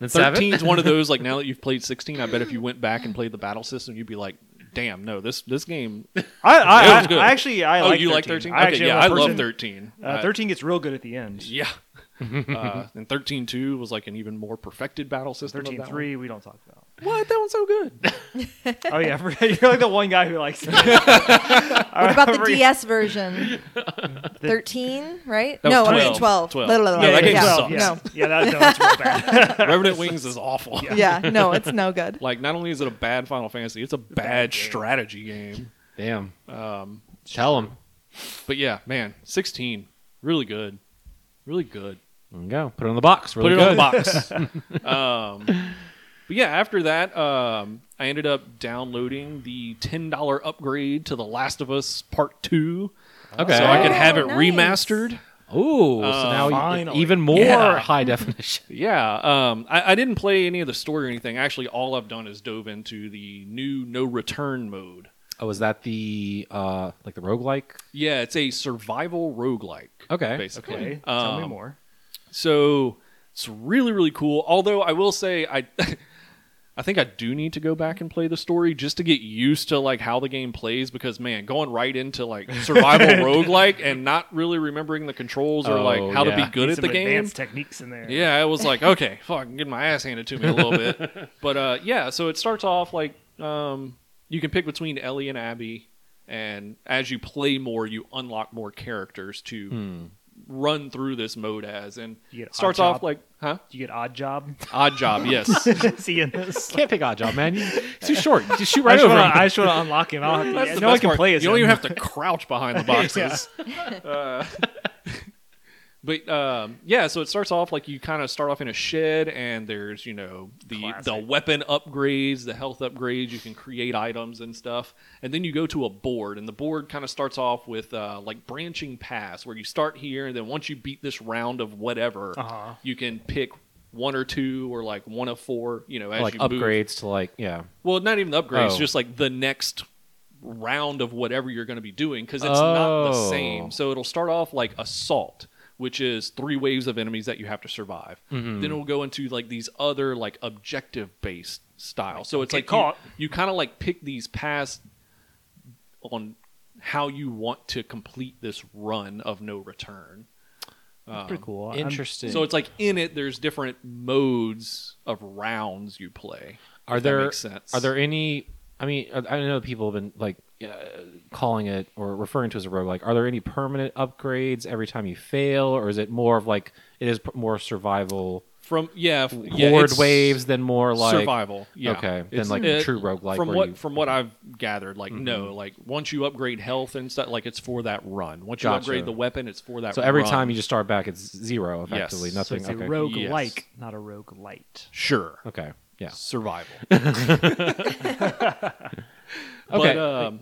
Then 7. 13 is one of those like now that you've played 16, I bet if you went back and played the battle system, you'd be like, "Damn, no, this this game." I, I, It was I, good. I actually, I oh, like you 13. like 13? I Okay, actually yeah, I love 13. Uh, 13 gets real good at the end. Yeah. uh, and 13.2 was like an even more perfected battle system. that 13.3, we don't talk about. One. What? That one's so good. Oh yeah, I forgot. you're like the one guy who likes. it. What about the remember- DS version? 13, right? That no, was I mean 12. 12. 12. Blah, blah, No, blah, that game yeah. sucks. Yeah, No. yeah, that, no, that's real bad. Revenant Wings is awful. Yeah, no, it's no good. Like, not only is it a bad Final Fantasy, it's a bad, game. strategy game. Damn. Um, Tell them. but yeah, man, 16, really good. Really good. There you go. Put it on the box. Really Put it good. on the box. um, but yeah, after that, um, I ended up downloading the $10 upgrade to The Last of Us Part 2. Okay. So I could Oh, have it nice. remastered. Ooh, so Uh, now you- finally. even more Yeah. high definition. Yeah, um, I, I didn't play any of the story or anything. Actually, all I've done is dove into the new no return mode. Oh, is that the uh like the roguelike? Yeah, it's a survival roguelike. Okay. basically. Okay, tell me Um, more. So it's really really cool. Although I will say I. I think I do need to go back and play the story just to get used to like how the game plays because man, going right into like survival roguelike and not really remembering the controls or Oh, like how to yeah. be good Need at some the game. advanced techniques in there. Yeah, it was like, okay, fuck, I'm getting my ass handed to me a little bit. But uh, yeah, so it starts off like um, you can pick between Ellie and Abby, and as you play more, you unlock more characters to Hmm. Run through this mode as. And You get it starts off Job? like, huh? You get odd job. Odd job, yes. Seeing this. Can't pick odd job, man. You, it's too short. Just shoot right just over. wanna- him. I just want to unlock him. I don't have to, the no one can part. play as You don't even have to crouch behind the boxes. Uh, but um, yeah, so it starts off like you kind of start off in a shed, and there's you know the the weapon upgrades, the health upgrades. You can create items and stuff, and then you go to a board, and the board kind of starts off with uh, like branching paths, where you start here, and then once you beat this round of whatever, Uh-huh. you can pick one or two or like one of four. You know, as like you move. upgrades to like yeah. Well, not even the upgrades, Oh. just like the next round of whatever you're going to be doing because it's not the Oh. same. So it'll start off like assault, which is three waves of enemies that you have to survive. Mm-hmm. Then it'll go into like these other like objective based style. So it's get like you- caught. you, kind of like pick these paths on how you want to complete this run of no return. Um, Pretty cool. Interesting. So it's like in it, there's different modes of rounds you play. are if that there makes sense. are there any? I mean, I I know people have been like uh, calling it or referring to it as a roguelike. Are there any permanent upgrades every time you fail, or is it more of like it is p- more survival From yeah, f- yeah horde it's waves than more like survival. Yeah. Okay, then It's- like it- true roguelike. From where what you- from what I've gathered, like no, like once you upgrade health and stuff, like it's for that run. Once you Gotcha. upgrade the weapon, it's for that. so every run. time you just start back, it's zero effectively. Yes. So Nothing. it's a okay. rogue Yes. like, not a roguelite. sure okay. Yeah. survival. Okay. But um,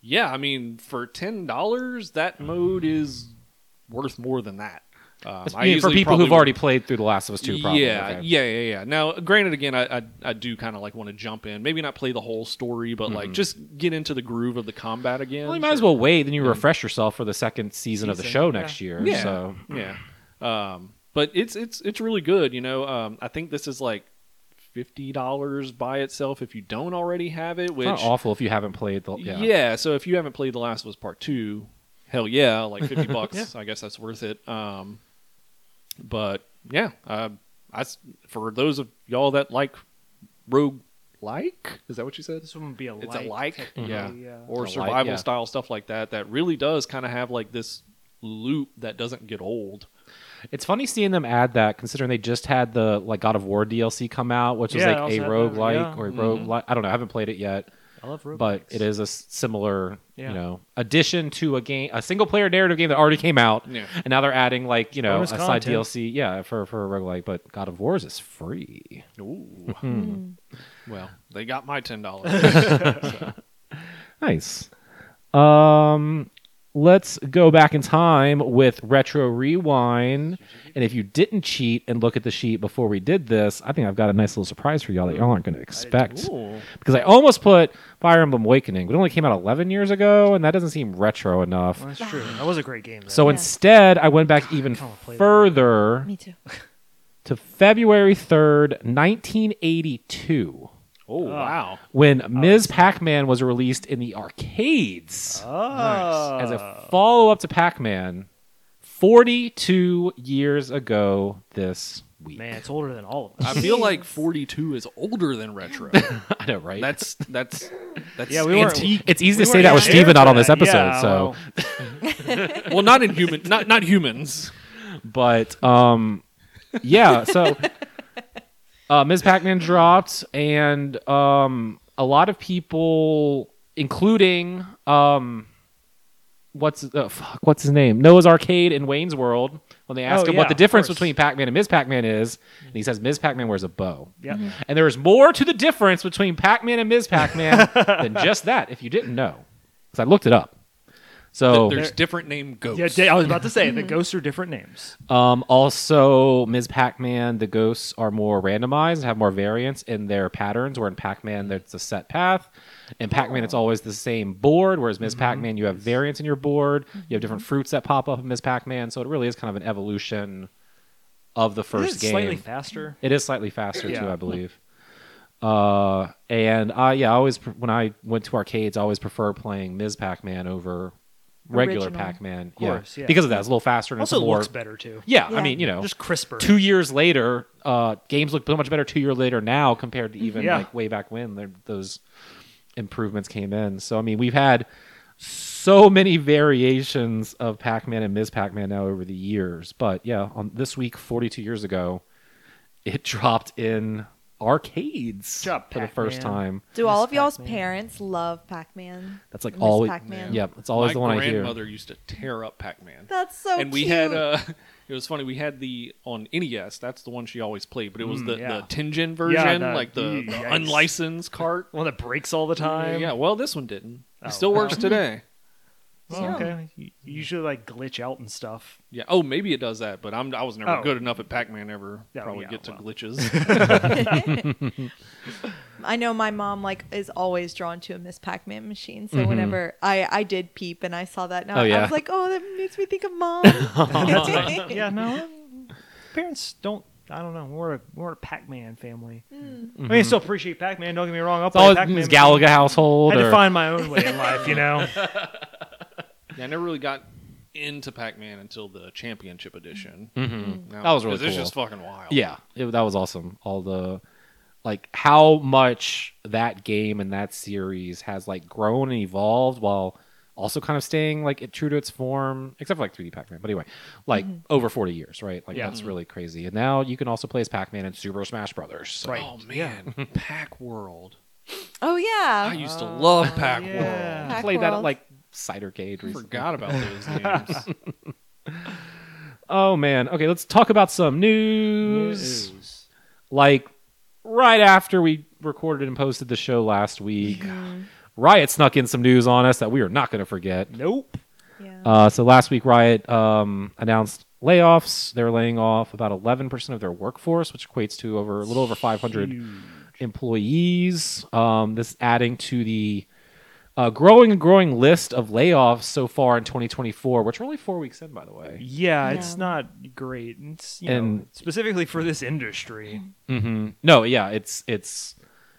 yeah, I mean, for ten dollars, that mode is worth more than that. Um, I mean, for people who've would- already played through The Last of Us 2, probably. yeah, okay. yeah, yeah, yeah. Now, granted, again, I I, I do kind of like want to jump in, maybe not play the whole story, but like just get into the groove of the combat again. Mm-hmm. Well, you might as well wait, then you refresh yourself for the second season, of the Season, show yeah. next year. Yeah, So yeah. Um, but it's it's it's really good. You know, um, I think this is like fifty dollars by itself if you don't already have it. Which it's not awful if you haven't played the. yeah. Yeah. so if you haven't played The Last of Us Part Two, hell yeah, like fifty bucks. I guess that's worth it. Um, but yeah, uh, I s for those of y'all that like rogue like, is that what you said? This one would be a It's light, a like, technically, yeah, yeah. or A light, survival yeah. style stuff like that. That really does kind of have like this loop that doesn't get old. It's funny seeing them add that, considering they just had the like God of War DLC come out, which was Yeah, I like also a had rogue like yeah. or a Mhm. rogue like. I don't know. I haven't played it yet, I love roguelikes. but it is a s- similar, Yeah. you know, addition to a game, a single player narrative game that already came out, Yeah. and now they're adding like you know Bonus a side content. DLC, yeah, for for a roguelike. But God of Wars is free. Ooh. Hmm. well, they got my ten dollars. Nice. Um, let's go back in time with Retro Rewind. And if you didn't cheat and look at the sheet before we did this, I think I've got a nice little surprise for y'all that y'all aren't going to expect. Ooh. Because I almost put Fire Emblem Awakening, but it only came out 11 years ago, and that doesn't seem retro enough. Well, that's true. That was a great game. Though. So Yeah. instead, I went back even kinda wanna play that. further Me too. to February 3rd, 1982, oh wow! when Ms. Pac Man was released in the arcades. oh. as a follow up to Pac Man 42 years ago this week. man, it's older than all of us. I feel like forty-two is older than retro. I know, right? That's that's that's Yeah, we weren't- antique. it's easy We to say that with here Steven for not on this that. episode, Yeah, so well, well, not in human, not not humans. but um yeah, so uh Ms. Pac-Man dropped and um a lot of people including um what's uh, fuck, what's his name? Noah's Arcade in Wayne's World when they ask Oh, him what the difference between Pac-Man and Ms. Pac-Man is, and he says Ms. Pac-Man wears a bow. yeah. And there is more to the difference between Pac-Man and Ms. Pac-Man than just that. If you didn't know, because I looked it up. So There's different name ghosts. Yeah, I was about to say the ghosts are different names. um, also Ms. Pac-Man, the ghosts are more randomized, have more variance in their patterns. Where in Pac-Man, there's a set path. In Pac-Man, it's always the same board. Whereas Ms. Pac-Man, you have variance in your board. You have different fruits that pop up in Ms. Pac-Man. So it really is kind of an evolution of the first game. slightly faster. It is slightly faster too, I believe. Uh, and I yeah, I always when I went to arcades, I always prefer playing Ms. Pac-Man over regular Original. Pac-Man. course, yeah. because of that, it's a little faster and Also, it's a more. looks better too. Yeah, I mean, you know, Just crisper. two years later, uh, games look so much better two years later now compared to even Yeah. like way back when there- those improvements came in. So I mean, we've had so many variations of Pac-Man and Ms. Pac-Man now over the years. But yeah, on this week, 42 years ago, it dropped in arcades job, for the first Pac-Man. time. Do all of y'all's Pac-Man. parents love Pac-Man? That's like Miss always. Pac-Man. Yeah, it's always My the one I hear. My grandmother used to tear up Pac-Man. That's so and we cute. had uh it was funny we had the on NES that's the one she always played but it was Mm, the, yeah. the Tengen version the- like the, mm, the yikes. unlicensed cart One that breaks all the time. yeah well this one didn't Oh, it still works well. today Well, Yeah. okay. You you usually like glitch out and stuff. yeah oh maybe it does that but I'm I was never Oh. good enough at Pac-Man ever Yeah, probably yeah, get to well. glitches I know my mom like is always drawn to a Miss Pac-Man machine. So Mhm. whenever I I did peep and I saw that, now Oh, I was like, oh, that makes me think of mom. yeah, no. Parents don't. I don't know. We're a we're a Pac-Man family. I mean, I still appreciate Pac-Man. Don't get me wrong. I'll It's play always Pac-Man. Galaga household. I had or- to find my own way in life, you know. Yeah I never really got into Pac-Man until the championship edition Mhm. Now- That was really 'cause it's cool. just fucking wild Yeah, it, that was awesome. All the like how much that game and that series has like grown and evolved while also kind of staying like it, true to its form, except for like 3D Pac-Man. But anyway, like mm-hmm. over 40 years, right? Like Yeah. that's mm-hmm. really crazy. And now you can also play as Pac-Man in Super Smash Brothers. So. Right. oh man Pac World oh yeah. I used to love oh, Pac yeah. World Pac Played that at like Cidercade recently. forgot about those games Oh man. Okay, let's talk about some news. News. Like right after we recorded and posted the show last week, Riot snuck in some news on us that we are not going to forget. Nope. yeah. Uh, so last week, Riot um, announced layoffs. They're laying off about 11% of their workforce, which equates to over a little over 500 employees. Um, this adding to the uh, growing and growing list of layoffs so far in 2024, which are only four weeks in, by the way. Yeah, Yeah. it's not great. It's you And- know, specifically for this industry. hmm No, yeah, it's it's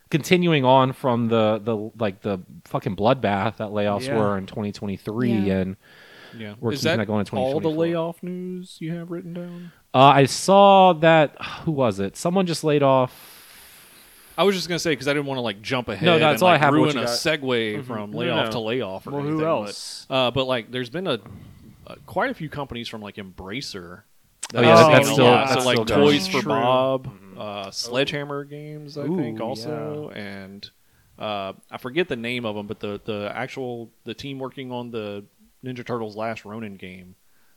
continuing on from the the like the fucking bloodbath that layoffs Yeah. were in 2023, Yeah. and Yeah. We're Is keeping that that going in all the layoff news you have written down? uh, I saw that who was it? Someone just laid off. I was just gonna say because I didn't want to like jump ahead. No, that's and, all I like, have, what Ruin you a got. segue from layoff no. to layoff. Or Well, anything, who but- else? uh, but like, there's been a, uh quite a few companies from like Embracer. Oh, yeah, I've that's still- lot. that's so like still going. Toys for True. Bob, uh, Sledgehammer Games, I Ooh, think also, and uh, I forget the name of them, but the the actual the team working on the Ninja Turtles Last Ronin game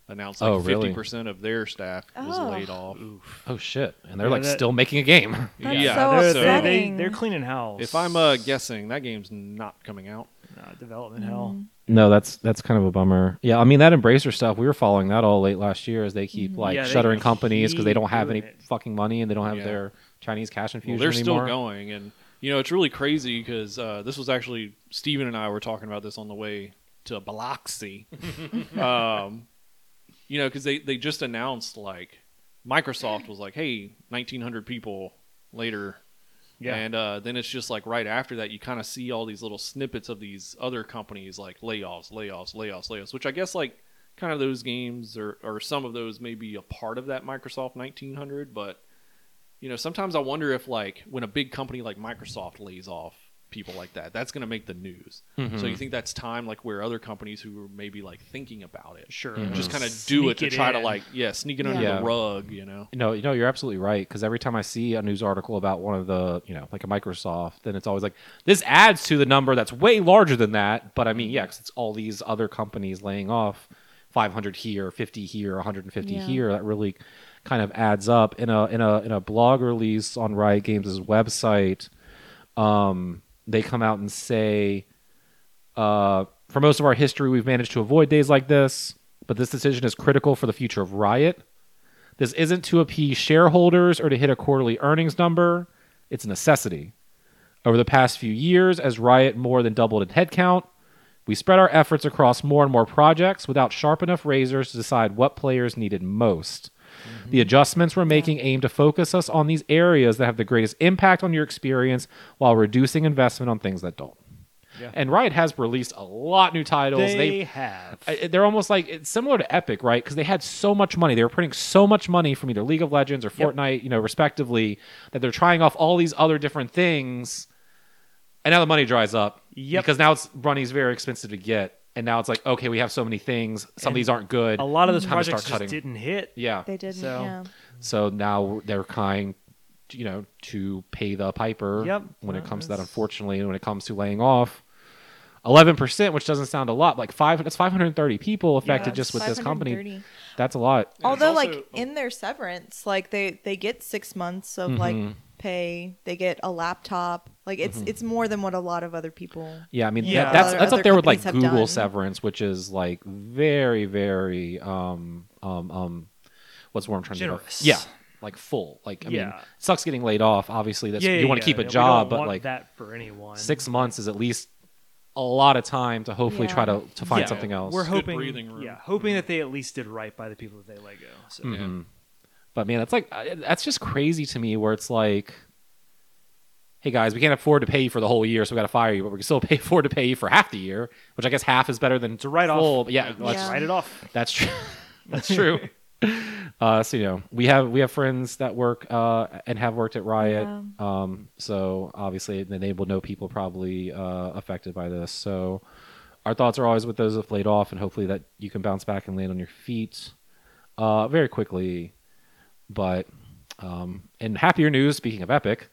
announced Oh, like really? fifty percent of their staff was Oh. laid off. Oh shit! And they're Yeah, like that- still making a game. That's yeah, so they're, so- they, they, upsetting. they're cleaning house. If I'm uh, guessing, that game's not coming out. Nah, development hell. No, that's that's kind of a bummer. Yeah, I mean that Embracer stuff. We were following that all late last year as they keep like Yeah, they shuttering companies because they don't have any doing it. fucking money and they don't have Yeah. their Chinese cash Well, infusion they're anymore. still going, and you know it's really crazy because uh, this was actually Steven and I were talking about this on the way to Biloxi. um, you know, because they they just announced like Microsoft was like, "Hey, 1,900 people later." Yeah. And uh, then it's just like right after that, you kind of see all these little snippets of these other companies like layoffs, layoffs, layoffs, layoffs, which I guess like kind of those games or, or some of those may be a part of that Microsoft 1900. But, you know, sometimes I wonder if like when a big company like Microsoft lays off people like that, that's going to make the news. Mhm. So you think that's time like where other companies who are maybe like thinking about it Sure. Mhm. just kind of do it to it try to like, yeah, sneak it under Yeah. the rug, you know? No, you know, you're absolutely right. Because every time I see a news article about one of the, you know, like a Microsoft, then it's always like this adds to the number that's way larger than that. But I mean, yeah, 'cause it's all these other companies laying off 500 here, 50 here, 150 Yeah. here. That really kind of adds up. In a in a in a blog release on Riot Games' website, um, they come out and say, uh, for most of our history, we've managed to avoid days like this, but this decision is critical for the future of Riot. This isn't to appease shareholders or to hit a quarterly earnings number. It's a necessity. Over the past few years, as Riot more than doubled in headcount, we spread our efforts across more and more projects without sharp enough razors to decide what players needed most. The mm-hmm. adjustments we're making aim to focus us on these areas that have the greatest impact on your experience while reducing investment on things that don't. Yeah. And Riot has released a lot new titles. They They've they're almost like it's similar to Epic, right? Because they had so much money. They were printing so much money from either League of Legends or Yep. Fortnite, you know, respectively, that they're trying off all these other different things, and now the money dries up. Yep. Because now it's money's very expensive to get, and now it's like, okay, we have so many things. Some of these aren't good. a lot of those Time to projects start just cutting. didn't hit. Yeah. They didn't. So- yeah. So now they're kind, you know, to pay the piper. Yep. When it Well, comes to that, unfortunately, and when it comes to laying off. Eleven percent, which doesn't sound a lot, like five. That's five hundred thirty people affected Yeah, just with this company. That's a lot. And Although, also- like in their severance, like they they get six months of like Mhm. Pay. They get a laptop. Like it's Mm-hmm. it's more than what a lot of other people. Yeah, I mean Yeah. that, that's Other- that's up there with like Google done. severance, which is like very very um um um what's the word I'm trying Generous. to think of? Yeah, like full. Like I mean, Yeah. it sucks getting laid off. Obviously, that's yeah, you want to yeah, keep a yeah, we job, don't but want like that for anyone. six months is at least a lot of time to hopefully Yeah. try to to find Yeah. something else. We're hoping, breathing room. yeah, hoping that they at least did right by the people that they let go. So Mhm. But man, that's like uh, that's just crazy to me. Where it's like, hey guys, we can't afford to pay you for the whole year, so we got to fire you, but we can still pay afford to pay you for half the year, which I guess half is better than to write full. off. But yeah, Yeah. let's Yeah. write it off. That's true. That's true. uh, so you know, we have we have friends that work uh, and have worked at Riot. Yeah. Um, so obviously, then they will know people probably uh, affected by this. So our thoughts are always with those that laid off, and hopefully that you can bounce back and land on your feet uh, very quickly. But um, in happier news, speaking of Epic,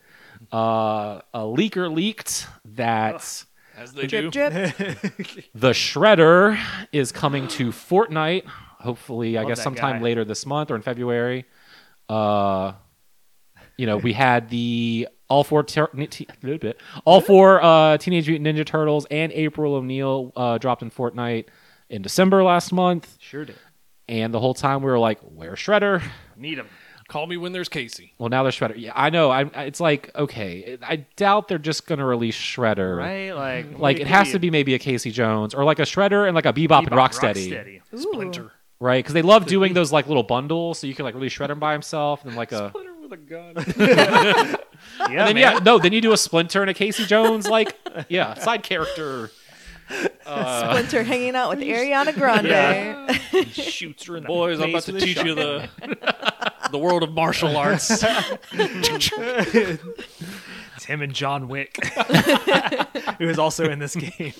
uh, a leaker leaked that. as they Drip do. drip. The Shredder is coming to Fortnite. Hopefully, I Love guess sometime guy. later this month or in February. Uh, you know, we had the all four ter- ni- te- bit all four uh, Teenage Mutant Ninja Turtles and April O'Neil uh, dropped in Fortnite in December last month. Sure did. And the whole time we were like, "Where's Shredder?" Need him. Call me when there's Casey. Well, now there's Shredder. Yeah, I know. I, I- it's like okay. I doubt they're just gonna release Shredder. Right? Like, mm-hmm. Like it has to be maybe a Casey Jones or like a Shredder and like a Bebop, and Rocksteady, Ooh. Splinter. right? Because they love doing those like little bundles, so you can like really shred him by himself, and then like a Splinter with a gun. Yeah, and then man. yeah, no, then you do a Splinter and a Casey Jones like yeah side character. Splinter hanging out with uh, Ariana Grande. Yeah. shoots her in the Boys, I'm about to with a teach you the the world of martial arts. It's him and John Wick, who is also in this game.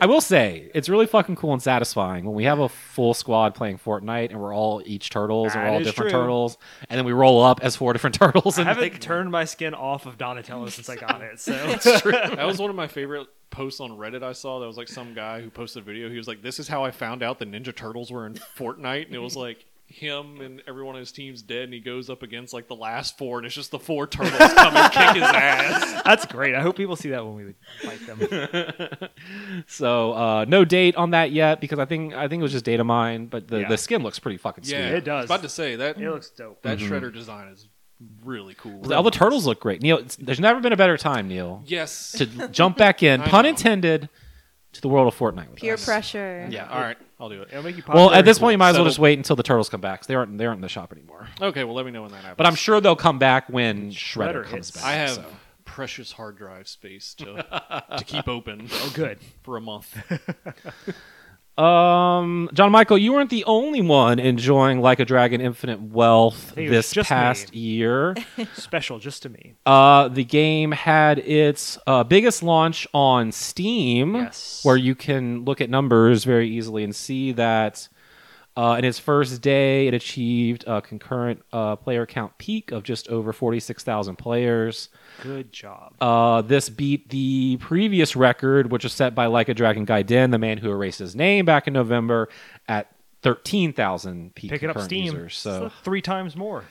I will say it's really fucking cool and satisfying when we have a full squad playing Fortnite and we're all each turtles and we're That all is different true. turtles, and then we roll up as four different turtles. I And haven't like, turned my skin off of Donatello since I got it. So That was one of my favorite posts on Reddit I saw. That was like some guy who posted a video. He was like, "This is how I found out the Ninja Turtles were in Fortnite," and it was like him and everyone on his team's dead, and he goes up against like the last four, and it's just the four turtles come and kick his ass. that's great. I hope people see that when we fight them. so uh, no date on that yet because I think I think it was just data mine, but the, Yeah. the skin looks pretty fucking sweet. Yeah, It does. I was about to say that It looks dope. that shredder design is really cool. Mm-hmm. All the turtles look great. Neal, there's never been a better time, Neal, Yes. to jump back in, pun know. intended, to the world of Fortnite. With Peer us. pressure. yeah. All right. I'll do it. It'll make you Well, at this point, you might as well just wait until the turtles come back. 'cause they aren't they aren't in the shop anymore. Okay. Well, let me know when that happens. But I'm sure they'll come back when Shredder, Shredder comes hits. back. I have so. precious hard drive space to to keep open. Oh, good. for a month. Um, John Michael, you weren't the only one enjoying Like a Dragon Infinite Wealth think it was this just past me. year. Special just to me. Uh, the game had its uh, biggest launch on Steam, Yes. where you can look at numbers very easily and see that uh, in its first day, it achieved a concurrent uh, player count peak of just over 46,000 players. Good job. Uh, this beat the previous record, which was set by Like a Dragon Gaiden, the man who erased his name back in November, at 13,000 peak Pick it up Steam. users. So, three times more.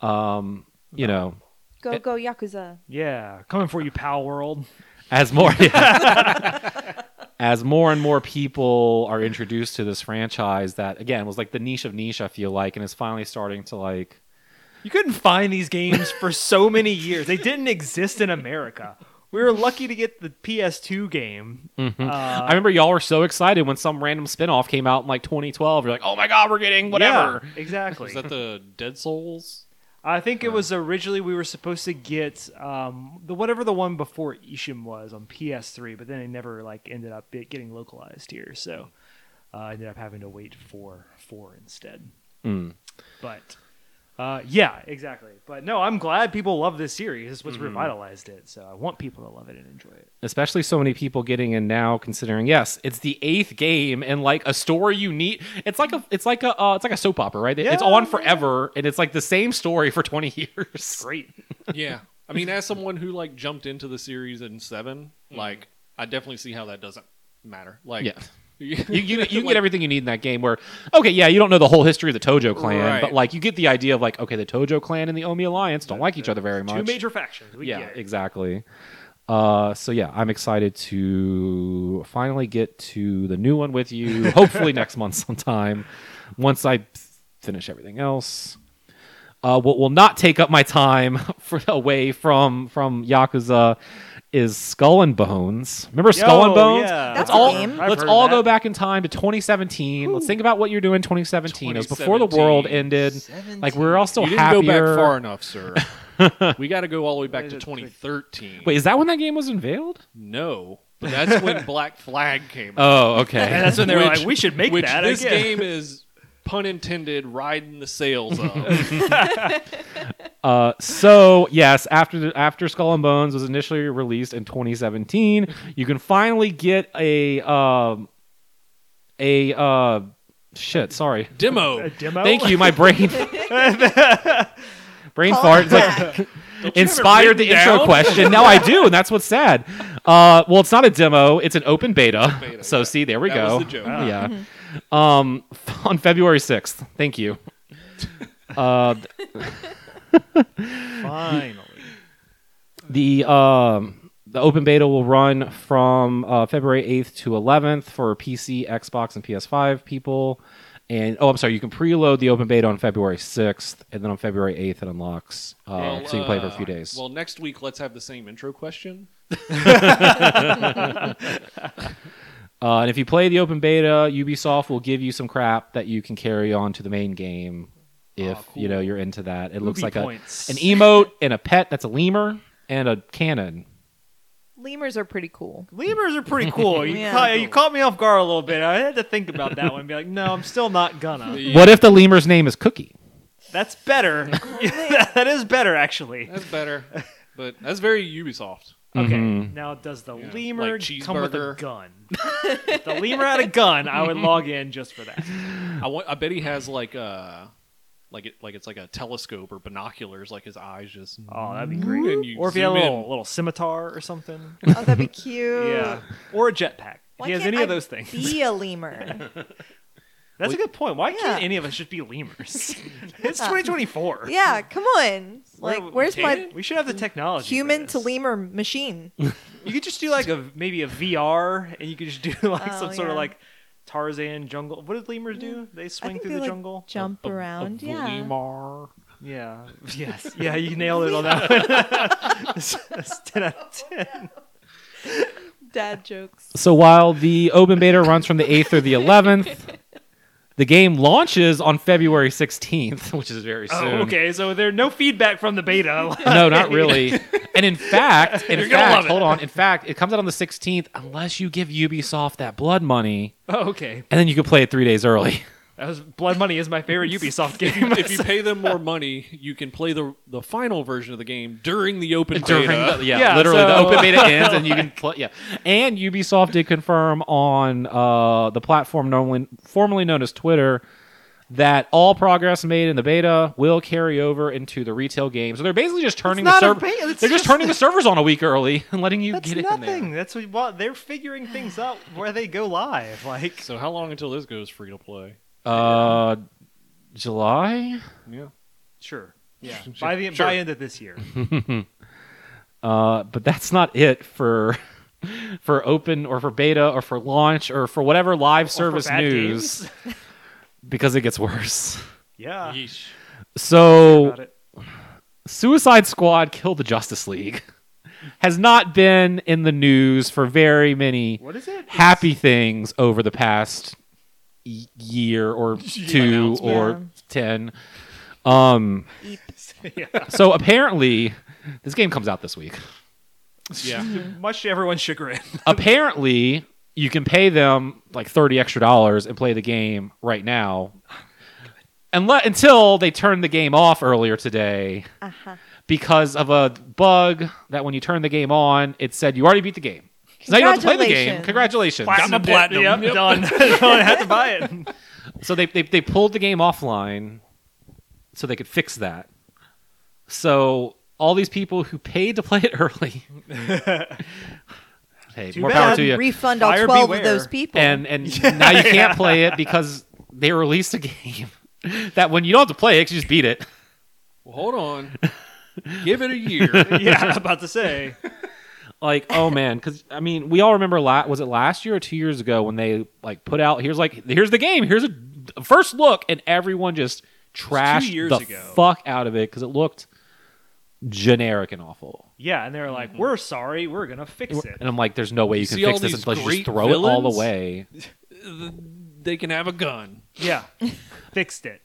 um, you know, Go go Yakuza. Yeah, coming for you, Palworld. as more as more and more people are introduced to this franchise that again was like the niche of niche i feel like and is finally starting to like You couldn't find these games for so many years. They didn't exist in America. We were lucky to get the PS2 game. Uh, i remember y'all were so excited when some random spin-off came out in like 2012 you're like oh my god we're getting whatever Yeah, exactly. Is that the Dead Souls? I think it was originally we were supposed to get um, the whatever the one before Ishin was on PS3, but then it never like ended up getting localized here. So uh, I ended up having to wait for four instead. Mm. But uh, yeah, exactly. But no, I'm glad people love this series. It's Mm-hmm. what's revitalized it. So I want people to love it and enjoy it. especially so many people getting in now considering yes it's the eighth game and like a story you need it's like a it's like a uh, it's like a soap opera right it's Yeah, on yeah. forever and it's like the same story for 20 years Great. Yeah. I mean, as someone who like jumped into the series in 7 like I definitely see how that doesn't matter. Like, Yeah. You, you, you, like, get everything you need in that game where okay yeah you don't know the whole history of the tojo clan Right. but like you get the idea of like okay the tojo clan and the omi alliance don't like each other very much Two major factions. We yeah exactly uh so yeah i'm excited to finally get to the new one with you hopefully next month sometime once i finish everything else uh, what will not take up my time for, away from from Yakuza is Skull and Bones. Remember Skull and Bones? yeah. That's let's a all game. Let's heard all that. go back in time to 2017. Let's think about what you're doing in 2017. It was before the world 2017. ended. Like we were all still you didn't happier. go back far enough, sir. we got to go all the way back to 2013. Wait, is that when that game was unveiled? no, but that's when Black Flag came out. Oh, okay. And that's when they were Which- like, we should make which that this again. game is pun intended riding the sails of. Uh, so yes, after the, after Skull and Bones was initially released in 2017, you can finally get a um a uh shit. Sorry. Demo. A demo. Thank you. My brain brain Call fart. like inspired the written intro question. Now I do, and that's what's sad. Uh, well, it's not a demo; it's an open beta. Beta, so yeah. see, there we That go. was the joke. Ah. Yeah. Um, on February sixth. Thank you. Uh, Finally. the um the open beta will run from uh, February 8th to 11th for PC, Xbox, and PS5 people. And oh, I'm sorry, you can preload the open beta on February 6th, and then on February 8th it unlocks, uh, Well, so you can play for a uh, few days. Well, next week let's have the same intro question. Uh, and if you play the open beta, Ubisoft will give you some crap that you can carry on to the main game if Oh, cool. you know you're into that. It looks Ubi like a, an emote and a pet that's a lemur and a cannon. Lemurs are pretty cool. Lemurs are pretty cool. You, Yeah. caught, you caught me off guard a little bit. I had to think about that one and be like, no, I'm still not gonna. What if the lemur's name is Cookie? That's better. that is better, actually. That's better, but that's very Ubisoft. Okay. Mhm. Now, does the Yeah. lemur Like come with a gun? if the lemur had a gun, I would log in just for that. I, want, I bet he has like a like it like it's like a telescope or binoculars. Like his eyes just. Oh, that'd be great. And you Or if he had a zoom in. little, little scimitar or something. Oh, that'd be cute. yeah. Or a jetpack. Why he has can't any of those things. Be a lemur. That's a good point. Why Yeah. can't any of us just be lemurs? it's 2024. yeah, come on. Like, Where- where's my We should have the technology. for human to lemur machine? You could just do like a maybe a VR, and you could just do like Oh, some sort of yeah. like Tarzan jungle. What did lemurs do? Mm. They swing think through they the like jungle. jump a- a around. yeah. lemur. Yeah. Yes. Yeah. You nailed it on that one. That's ten out of oh, ten. Dad jokes. So while the open beta runs from the 8th or the 11th, the game launches on February 16th, which is very oh, soon. Oh, okay. So there's no feedback from the beta. No, not really. And in fact, in You're fact, hold on. In fact, it comes out on the 16th unless you give Ubisoft that blood money, oh, okay. and then you can play it three days early. That was Blood Money is my favorite Ubisoft game. if you pay them more money, you can play the the final version of the game during the open During beta. the, yeah, Yeah, literally, the open beta ends, and you can play. Yeah, and Ubisoft did confirm on uh, the platform normally, formerly known as Twitter that all progress made in the beta will carry over into the retail game. So they're basically just turning the server. beta, They're just, just- turning the servers on a week early and letting you That's get it in there. nothing. That's what well, they're figuring things out where they go live. Like So how long until this goes free to play? Uh, July. Yeah. sure, yeah. By the Sure. by end of this year. Uh, but that's not it for for open or for beta or for launch or for whatever live service news because it gets worse. Yeah. Yeesh. So Suicide Squad killed the Justice League has not been in the news for very many What is it? happy things over the past y- year or two or Yeah. 10. Um yeah. so apparently this game comes out this week. Yeah. Much to everyone's chagrin. apparently you can pay them like 30 extra dollars and play the game right now Unle- until they turned the game off earlier today Uh-huh. because of a bug that when you turn the game on it said you already beat the game so now you don't have to play the game congratulations Got my platinum. Yep, Yep. done. I had to buy it. so they, they, they pulled the game offline so they could fix that so all these people who paid to play it early hey Too more bad. power to you Refund all Buyer 12 beware. of those people. and and now you can't play it because they released a game that when you don't have to play it, you just beat it. Well, hold on. Give it a year. yeah, I was about to say. Like, oh man, because I mean, we all remember la- was it last year or two years ago when they like put out here's like here's the game, here's a a first look, and everyone just trashed years the ago. fuck out of it because it looked generic and awful. Yeah, and they were like, "We're sorry, we're gonna fix it." And I'm like, there's no way you can see all fix this these unless you just great throw it all villains? away. they can have a gun. Yeah, fixed it.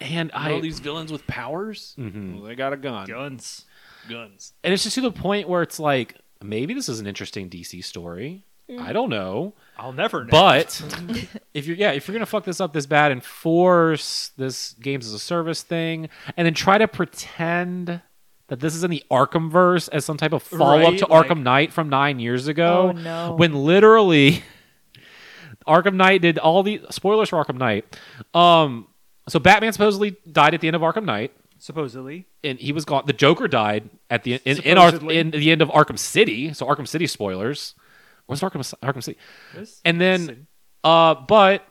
And all I these villains with powers, Mhm. well, they got a gun. Guns. Guns. and it's just to the point where it's like maybe this is an interesting DC story. I don't know. I'll never know. But if you're yeah, if you're gonna fuck this up this bad and force this games as a service thing, and then try to pretend that this is in the Arkham verse as some type of follow up Right, to like- Arkham Knight from nine years ago, Oh, no. when literally Arkham Knight did all the spoilers for Arkham Knight. Um, so Batman supposedly died at the end of Arkham Knight supposedly, and he was gone. The Joker died at the in in, in the end of Arkham City. So Arkham City spoilers. What's Arkham Arkham City? This- And then, City. uh, but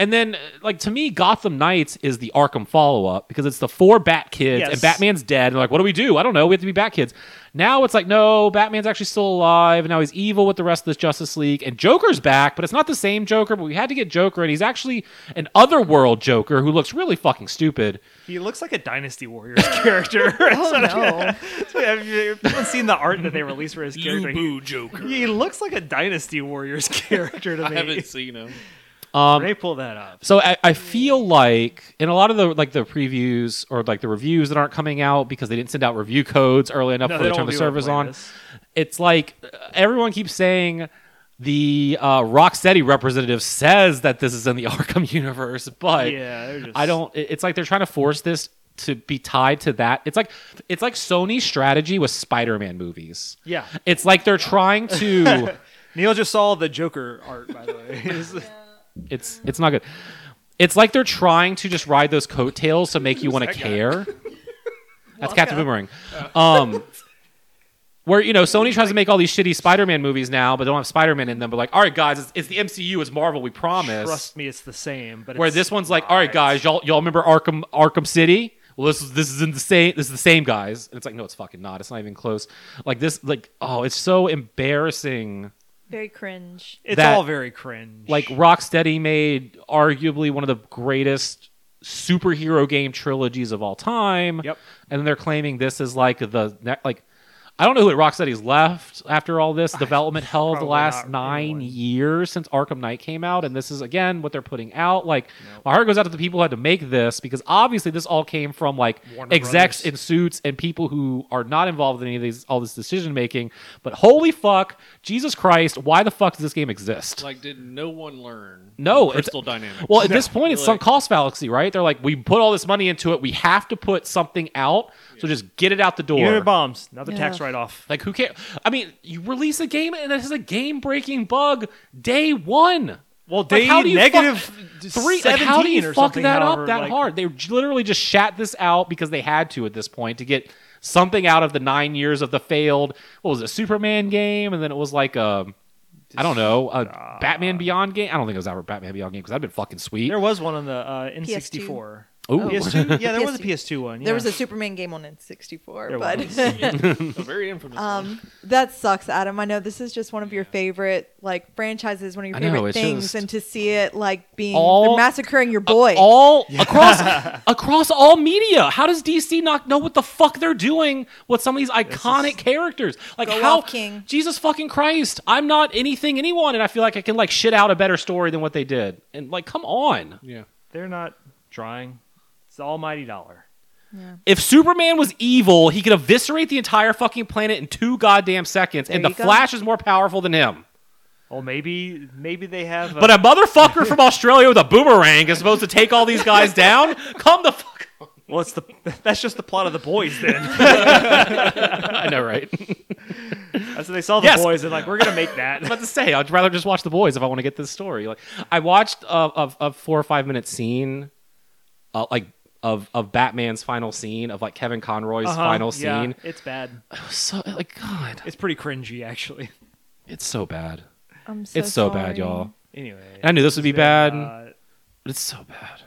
And then, uh, like to me, Gotham Knights is the Arkham follow up because it's the four Bat kids Yes. and Batman's dead. And like, what do we do? I don't know. We have to be Bat kids. Now it's like, no, Batman's actually still alive. And now he's evil with the rest of this Justice League. And Joker's back, but it's not the same Joker. But we had to get Joker, and he's actually an otherworld Joker who looks really fucking stupid. He looks like a Dynasty Warriors character. Oh no. Have you haven't seen the art that they released for his character? He, Boo Joker. he looks like a Dynasty Warriors character to me. I me. haven't seen him. Um, They pull that up. So I, I feel like in a lot of the like the previews or like the reviews that aren't coming out because they didn't send out review codes early enough No, for they the don't term of do service it like on. this. It's like uh, everyone keeps saying the uh, Rocksteady representative says that this is in the Arkham universe, but Yeah, just. I don't. It's like they're trying to force this to be tied to that. It's like it's like Sony's strategy with Spider-Man movies. Yeah. It's like they're trying to. Neal just saw the Joker art, by the way. It's- It's not good. It's like they're trying to just ride those coattails to make you want to care. That's Captain Boomerang. Um, where you know Sony tries to make all these shitty Spider-Man movies now, but they don't have Spider-Man in them. But like, all right, guys, it's, it's the MCU, it's Marvel, we promise. Trust me, it's the same. But Where it's this one's like, all right, guys, y'all y'all remember Arkham Arkham City? Well, this is this is in the same this is the same guys. And it's like, no, it's fucking not. It's not even close. Like this, like oh, it's so embarrassing. Very cringe. It's that- all very cringe. like Rocksteady made arguably one of the greatest superhero game trilogies of all time. Yep. And they're claiming this is like the ne- like I don't know who at Rocksteady's left after all this development hell the last nine anyone. years since Arkham Knight came out, and this is again what they're putting out. Like my heart goes out to the people who had to make this because obviously this all came from like Warner execs Brothers. in suits and people who are not involved in any of these all this decision making. But holy fuck, Jesus Christ, why the fuck does this game exist? Like, did no one learn? No, from it's- Crystal Dynamics. Well, at this point, it's Like- sunk cost fallacy, right? They're like, we put all this money into it. We have to put something out. So just get it out the door. unit bombs, another Yeah. tax write-off. Like, who cares? I mean, you release a game and it has a game breaking bug day one. Well, Like, day how do you negative fuck- Three, like, 17 how do you fuck that however, up that like- hard? They literally just shat this out because they had to at this point to get something out of the nine years of the failed, what was it, Superman game? And then it was like a, I don't know, a Batman Beyond game. I don't think it was ever Batman Beyond game because that'd been fucking sweet. There was one on the uh, N64. Ooh. PS2? Yeah, there was a PS2. PS2 one. There was a Superman game on N64, There but was. a very infamous. um, that sucks, Adam. I know this is just one of your favorite like franchises, one of your I know, favorite it's things, just- and to see it like being All- they're massacring your boy. all across across all media. How does DC not know what the fuck they're doing with some of these iconic characters? Like Go how off, King. Jesus fucking Christ! I'm not anything anyone, and I feel like I can like shit out a better story than what they did. And like, come on. yeah. They're not trying. It's the almighty dollar. If Superman was evil, he could eviscerate the entire fucking planet in two goddamn seconds, and the go. Flash is more powerful than him. Well, maybe maybe they have. uh, But a motherfucker from Australia with a boomerang is supposed to take all these guys down. Come the fuck. on. well, it's the that's just the plot of the boys. Then I know, right? that's what they saw the Yes. boys and like we're gonna make I was that. about to say, I'd rather just watch The Boys if I want to get this story. Like, I watched a, a, a four or five minute scene, uh, like of of Batman's final scene of like Kevin Conroy's Uh-huh, final yeah, scene. it's bad. It was so like God, It's pretty cringy actually. it's so bad. I'm so it's so sorry. bad, y'all. Anyway, I knew this would be it's bad, uh, but it's so bad.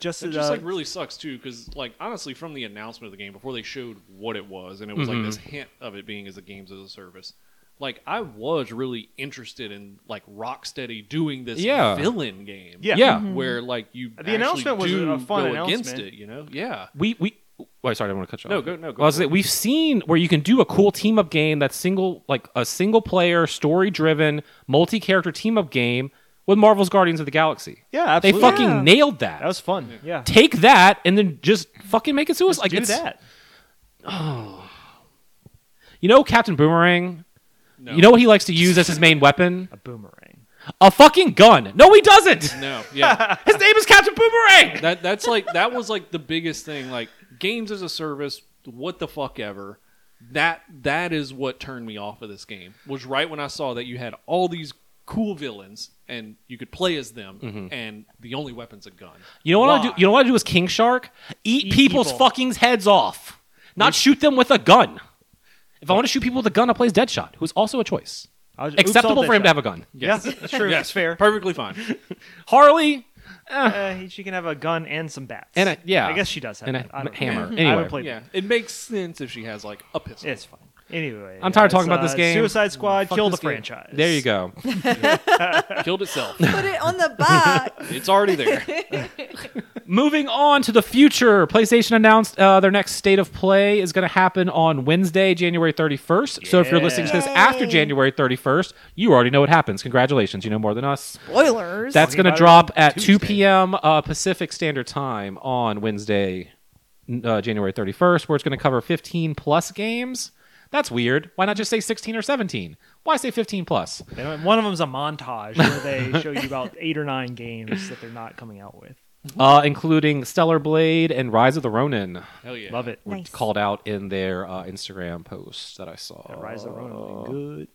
just It just uh, like really sucks too, because like honestly, from the announcement of the game before they showed what it was, and it was Mm-hmm. like this hint of it being as a games as a service. Like I was really interested in like Rocksteady doing this Yeah. villain game, yeah, Yeah. Mm-hmm. where like you The announcement was a fun go against announcement. it, you know? Yeah, We we. Wait, sorry, I don't want to cut you off. No, off. go- no, go Well, I was it. we've seen where you can do a cool team up game that's single, like a single player, story driven, multi character team up game with Marvel's Guardians of the Galaxy. Yeah, They fucking Yeah. nailed that. That was fun. Yeah, take that and then just fucking make it suicide. Like do it's, that. Oh. You know, Captain Boomerang. No, You know what he likes to use as his main weapon? A boomerang. A fucking gun. No, he doesn't. no, yeah. His name is Captain Boomerang. that that's like that was like the biggest thing. Like games as a service, what the fuck ever. That that is what turned me off of this game. Was right when I saw that you had all these cool villains and you could play as them, Mm-hmm. and the only weapon's a gun. You know what I do? You know what I do is King Shark? Eat, Eat people's people. fucking heads off. Not shoot them with a gun. If I want to shoot people with a gun, I play as Deadshot, who's also a choice. I was- oops, Acceptable all for him Deadshot. to have a gun. Yeah, that's true. Yes, That's fair. Perfectly fine. Harley, Uh, she can have a gun and some bats. And a- yeah. I guess she does have And a that. I don't hammer. I Anyway. haven't played yeah, it makes sense if she has like a pistol. It's fine. Anyway, I'm tired of talking about this uh, game. Suicide Squad, Fuck kill the this game. franchise. There you go. Killed itself. Put it on the box. it's already there. Moving on to the future, PlayStation announced uh, their next state of play is going to happen on Wednesday, January 31st. So if you're listening to this Yay. after January 31st, you already know what happens. Congratulations, you know more than us. Spoilers. That's going to drop on at 2 Tuesday. p.m. Uh, Pacific Standard Time on Wednesday, uh, January 31st, where it's going to cover 15 plus games. That's weird. Why not just say 16 or 17? Why say 15 plus? One of them's a montage where they show you about eight or nine games that they're not coming out with. Uh, including Stellar Blade and Rise of the Ronin. Hell yeah. Love it. Nice. called out in their uh, Instagram post that I saw. That Rise of the Ronin good.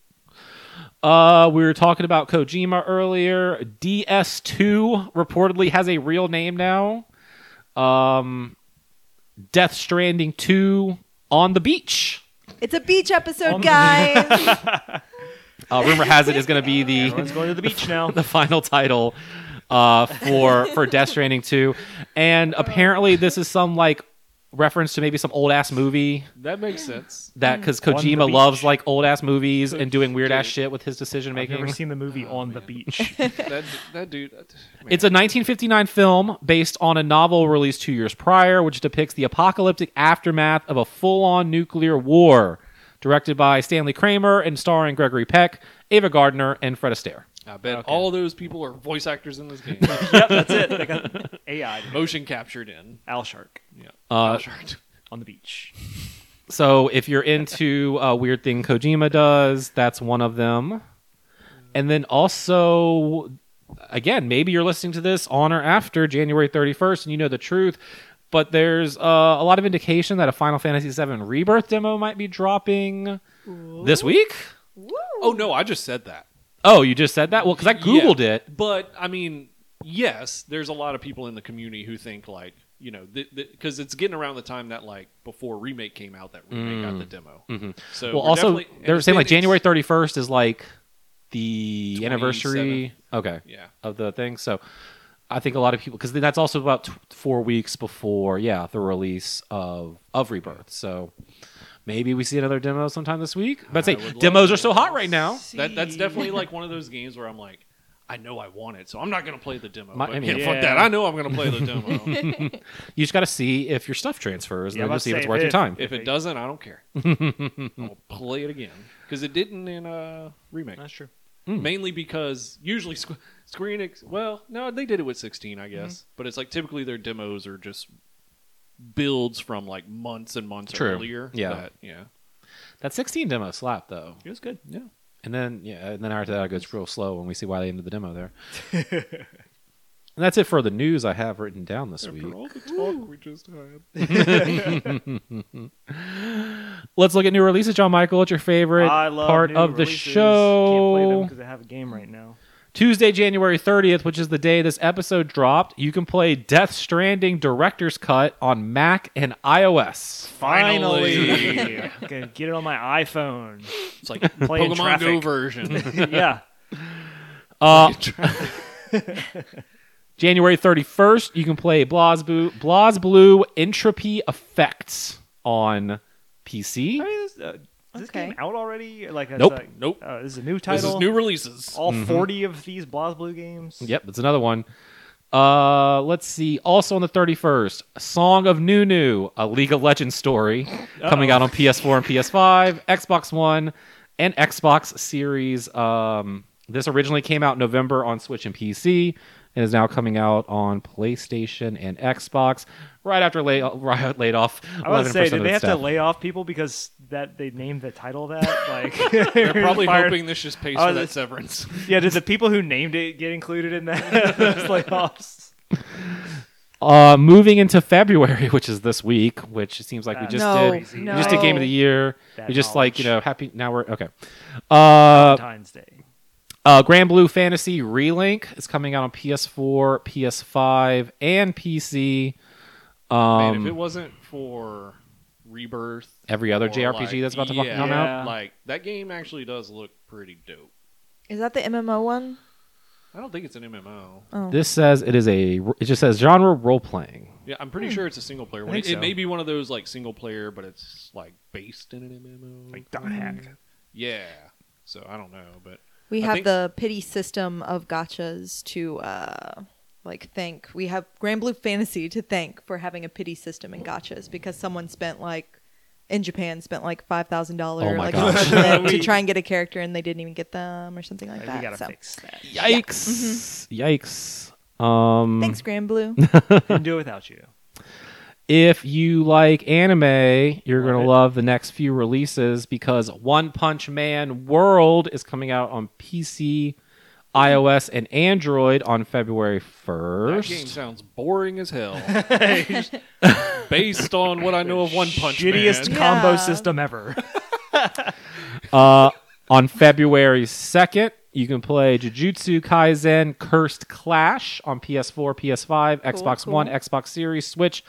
Uh, we were talking about Kojima earlier. DS2 reportedly has a real name now. Um, Death Stranding 2 on the beach. It's a beach episode, guys. Uh, rumor has it is going to be the Everyone's going to the beach now. the final title uh, for for Death Stranding 2, and apparently this is some like reference to maybe some old ass movie That makes sense. that mm. because On the Kojima beach. loves like old ass movies and doing weird ass shit with his decision I've making. never seen the movie oh, On the Beach. That that dude. That, man. It's a 1959 film based on a novel released two years prior, which depicts the apocalyptic aftermath of a full on nuclear war. Directed by Stanley Kramer and starring Gregory Peck, Ava Gardner, and Fred Astaire. I bet all those people are voice actors in this game. yep, that's it. They got AI. Motion captured in. Al Shark Yeah. Uh, Shark. on the beach. So if you're into a weird thing Kojima does, that's one of them. And then also, again, maybe you're listening to this on or after January 31st and you know the truth, but there's uh, a lot of indication that a Final Fantasy VII Rebirth demo might be dropping this week. Oh no, I just said that. Oh, you just said that? Well, because I Googled Yeah, it. But I mean, yes, there's a lot of people in the community who think like you know because it's getting around the time that like before remake came out that remake got the demo. So Mm. Well, also, they're saying like January 31st is like the anniversary. Okay. Yeah. of the thing. So I think a lot of people because that's also about t- four weeks before, yeah, the release of of Rebirth. So maybe we see another demo sometime this week. But say demos are so hot right now. That that's definitely like one of those games where I'm like. I know I want it, so I'm not gonna play the demo. My- but I mean- yeah, fuck Yeah. that. I know I'm gonna play the demo. You just got to see if your stuff transfers, and I then was just see if it's saying, worth your time. if it doesn't, I don't care. I'll play it again because it didn't in uh, remake. That's true. Mainly because usually Squ- Square Enix, well, no, they did it with 16, I guess. But it's like typically their demos are just builds from like months and months True. earlier. Yeah. that- yeah. that 16 demo slap though. It was good. Yeah. And then yeah, and then after that it goes real slow when we see why they ended the demo there. and that's it for the news I have written down this week. All the talk we just had. Let's look at new releases, John Michael. What's your favorite I love part new of the releases. Can't play them show? because I have a game right now. Tuesday, January 30th, which is the day this episode dropped, you can play Death Stranding Director's Cut on Mac and iOS. Finally, okay, get it on my iPhone. It's like Playing Pokemon traffic. Go version. yeah, Uh, January 31st, you can play BlazBlue, BlazBlue Entropy Effects on PC. I mean, is, uh, is this Okay. game out already? Like, it's Nope. like- Nope. uh, this is a new title. this is new releases. All forty of these BlazBlue games. Yep, that's another one. Uh, let's see. Also on the 31st, Song of Nunu, a League of Legends story, coming out on PS4 and PS5, Xbox One, and Xbox Series. Um, this originally came out in November on Switch and PC, and is now coming out on PlayStation and Xbox. Right after lay, right, laid off. I would 11% say, did they have to lay off people because that they named the title that? Like, They're probably fired- hoping this just pays Oh, for that this- severance. Yeah, did the people who named it get included in that those layoffs? Uh, moving into February, which is this week, which it seems like we Uh, just no, did. crazy. We just did Game of the Year. That we just like you know happy. Now we're okay. Uh, Valentine's Day. Uh, Granblue Fantasy Relink is coming out on PS4, PS5, and PC. Man, Um, if it wasn't for Rebirth, every other JRPG like, that's about to yeah, come out? like that game actually does look pretty dope. Is that the MMO one? I don't think it's an MMO. Oh. This says it is a. It just says genre role playing. Yeah, I'm pretty sure it's a single player one. think It, it may be one of those like single player, but it's like based in an MMO. Like Dot Hack. yeah. So I don't know, but We I have think- the pity system of gachas to uh like thank. We have Granblue Fantasy to thank for having a pity system in gachas because someone spent like in Japan spent like five thousand Oh dollars my like gosh. a to try and get a character and they didn't even get them or something like Like, that. we gotta so. fix that. Yikes! Yikes! Um, Thanks, Granblue. Couldn't do it without you. If you like anime, you're gonna love the next few releases because One Punch Man World is coming out on PC, iOS, and Android on February 1st. that game sounds boring as hell. Based on what I know of One Punch Shittiest Man. combo Yeah. system ever. Uh, on February second, you can play Jujutsu Kaisen Cursed Clash on PS4, PS5, Xbox cool. One, Xbox Series, Switch,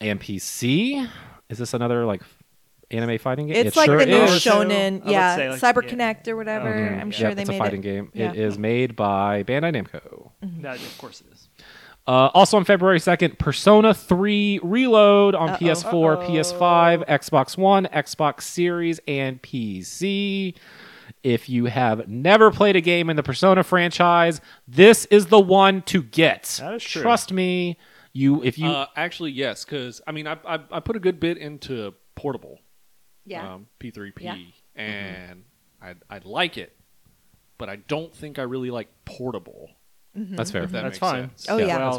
and PC. Is this another like anime fighting game? It's It like sure the new is. is. I shonen, would yeah, say, like, Cyber yeah. Connect or whatever. Okay. I'm sure Yep, they it's made a fighting it. game. Yeah. It is made by Bandai Namco. That, of course it is. Uh, also on February 2nd, Persona 3 Reload on Uh-oh. PS4, Uh-oh. PS5, Xbox One, Xbox Series, and PC. If you have never played a game in the Persona franchise, this is the one to get. That is true. Trust me. You if you Uh, actually, yes, because I mean, I, I I put a good bit into portable, Yeah. um, P3P, Yeah. and I I like it, but I don't think I really like portable. that's fair. If that That's makes fine. sense. Oh, yeah. that's Well,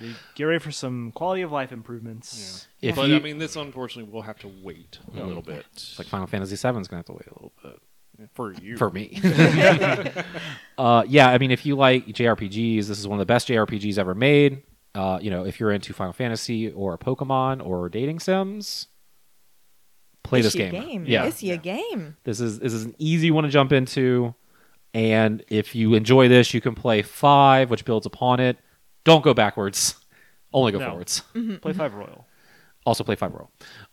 fine. Get ready for some quality of life improvements. If but you- I mean, this unfortunately will have to wait a little bit It's like Final Fantasy VII is gonna have to wait a little bit. for you. for me. uh, yeah, I mean, if you like JRPGs, this is one of the best JRPGs ever made. Uh, you know, if you're into Final Fantasy or Pokemon or dating sims, play It's this game. game. Yeah, It's your game. this is this is an easy one to jump into, and if you enjoy this, you can play five, which builds upon it. Don't go backwards, only go No. forwards. Play Five Royal. Also play Five royal.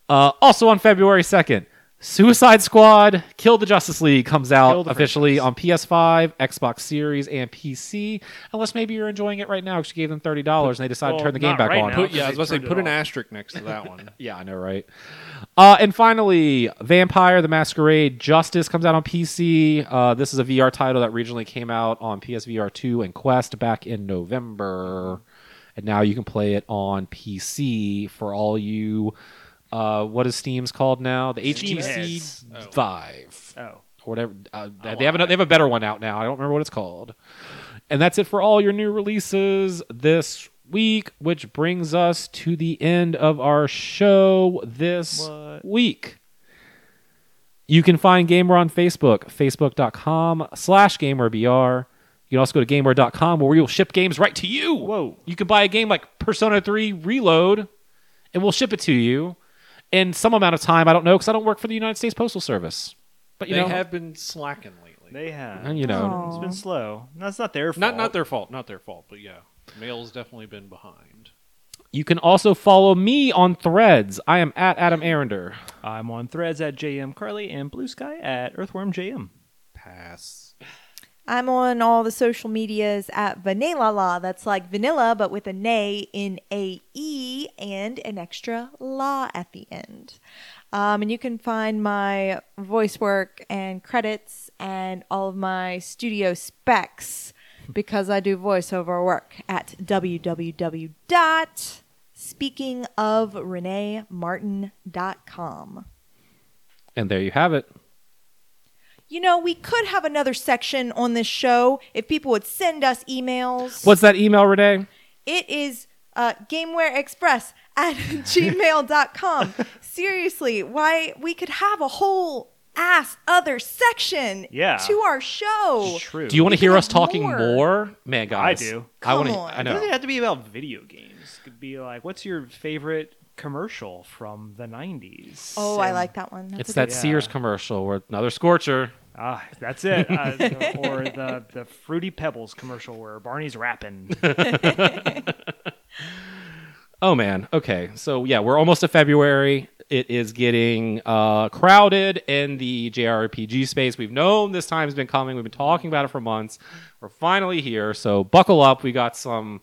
Uh, also on February 2nd, Suicide Squad Kill the Justice League comes out officially on PS5, Xbox Series, and PC. Unless maybe you're enjoying it right now because you gave them $30 and they decided Well, to turn the game back right on. now. Put, yeah, I was about to say put an off. asterisk next to that one. Yeah, I know, right? Uh, and finally, Vampire the Masquerade Justice comes out on PC. Uh, this is a VR title that originally came out on PSVR 2 and Quest back in November. And now you can play it on PC for all you. Uh, what is Steam's called now? The Steam HTC. Oh. Vive Oh. or whatever. Uh, Oh, they have a, they have a better one out now. I don't remember what it's called. And that's it for all your new releases this week, which brings us to the end of our show this What? week. You can find Gamer on Facebook, facebook.com slash gamerbr. You can also go to gamer.com where we will ship games right to you. Whoa. You can buy a game like Persona 3 Reload, and we'll ship it to you in some amount of time. I don't know because I don't work for the United States Postal Service. But you know they know, have been slacking lately. They have. and, you know, Aw. It's been slow. That's not their fault. Not not their fault, not their fault, but yeah, mail's definitely been behind. you can also follow me on Threads. I am at Adam Arinder. I'm on threads at JM Carley and Bluesky at Earthworm JM. Pass. I'm on all the social medias at Vanilla La. That's like vanilla, but with a nay in a e and an extra la at the end. Um, and you can find my voice work and credits and all of my studio specs because I do voiceover work at www.speakingofreneemartin.com. And there you have it. You know, we could have another section on this show if people would send us emails. What's that email, Renee? It is uh, GamewareExpress at gmail.com. Seriously, why we could have a whole ass other section Yeah. to our show. True. Do you want to hear us talking more. more? Man, guys. I do. I want Come to. on. I It doesn't know. have to be about video games. It could be like, what's your favorite commercial from the 90s? Oh, I like that one. That's It's that good- Yeah. Sears commercial where another scorcher. Ah, that's it. Uh, or the, the Fruity Pebbles commercial where Barney's rapping. Oh man. Okay. So yeah, we're almost to February. It is getting uh, crowded in the JRPG space. We've known this time's been coming. We've been talking about it for months. We're finally here. So buckle up. We got some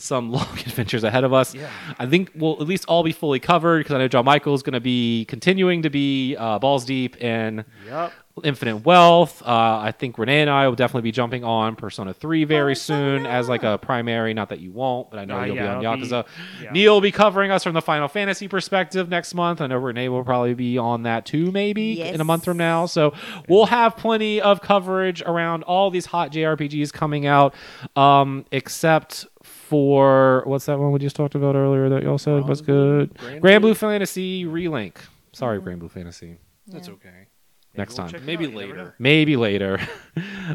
some long adventures ahead of us. Yeah. I think we'll at least all be fully covered because I know John Michael's going to be continuing to be uh, balls deep in Yep. Infinite Wealth. Uh, I think Renee and I will definitely be jumping on Persona 3 very Persona. soon as like a primary. Not that you won't, but I know Uh, you'll yeah, be I'll on be- Yakuza. yeah. Neal will be covering us from the Final Fantasy perspective next month. I know Renee will probably be on that too, maybe in a month from now. So we'll have plenty of coverage around all these hot JRPGs coming out, um, except for what's that one we just talked about earlier that y'all said was good? Grand Grand Blue? Blue Fantasy Relink. Sorry, Granblue Fantasy. That's okay. Next we'll time. Maybe out, you never later. Maybe later.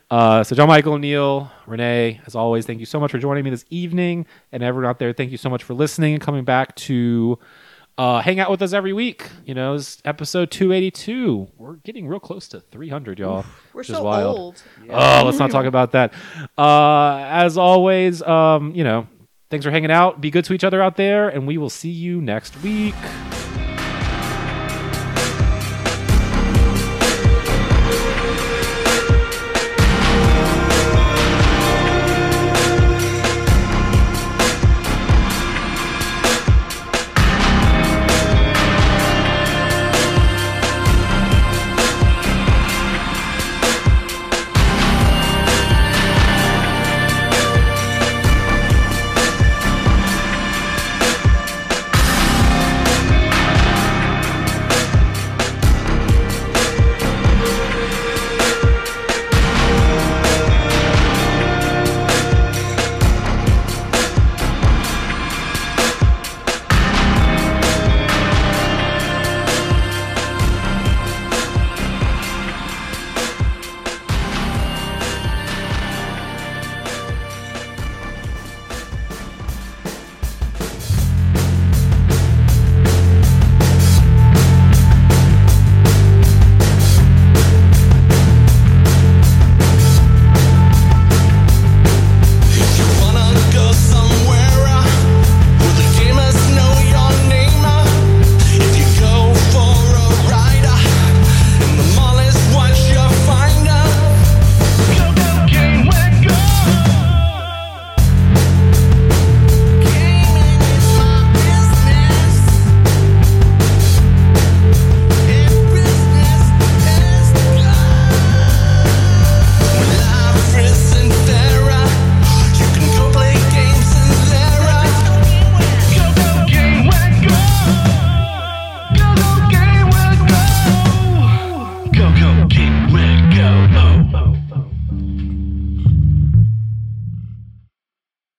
Uh, so, John Michael, Neal, Renee, as always, thank you so much for joining me this evening. And everyone out there, thank you so much for listening and coming back to uh, hang out with us every week. You know, it's episode 282. We're getting real close to 300, y'all. We're which is so wild. old. Oh, let's not talk about that. Uh, as always, um, you know, thanks for hanging out. Be good to each other out there, and we will see you next week.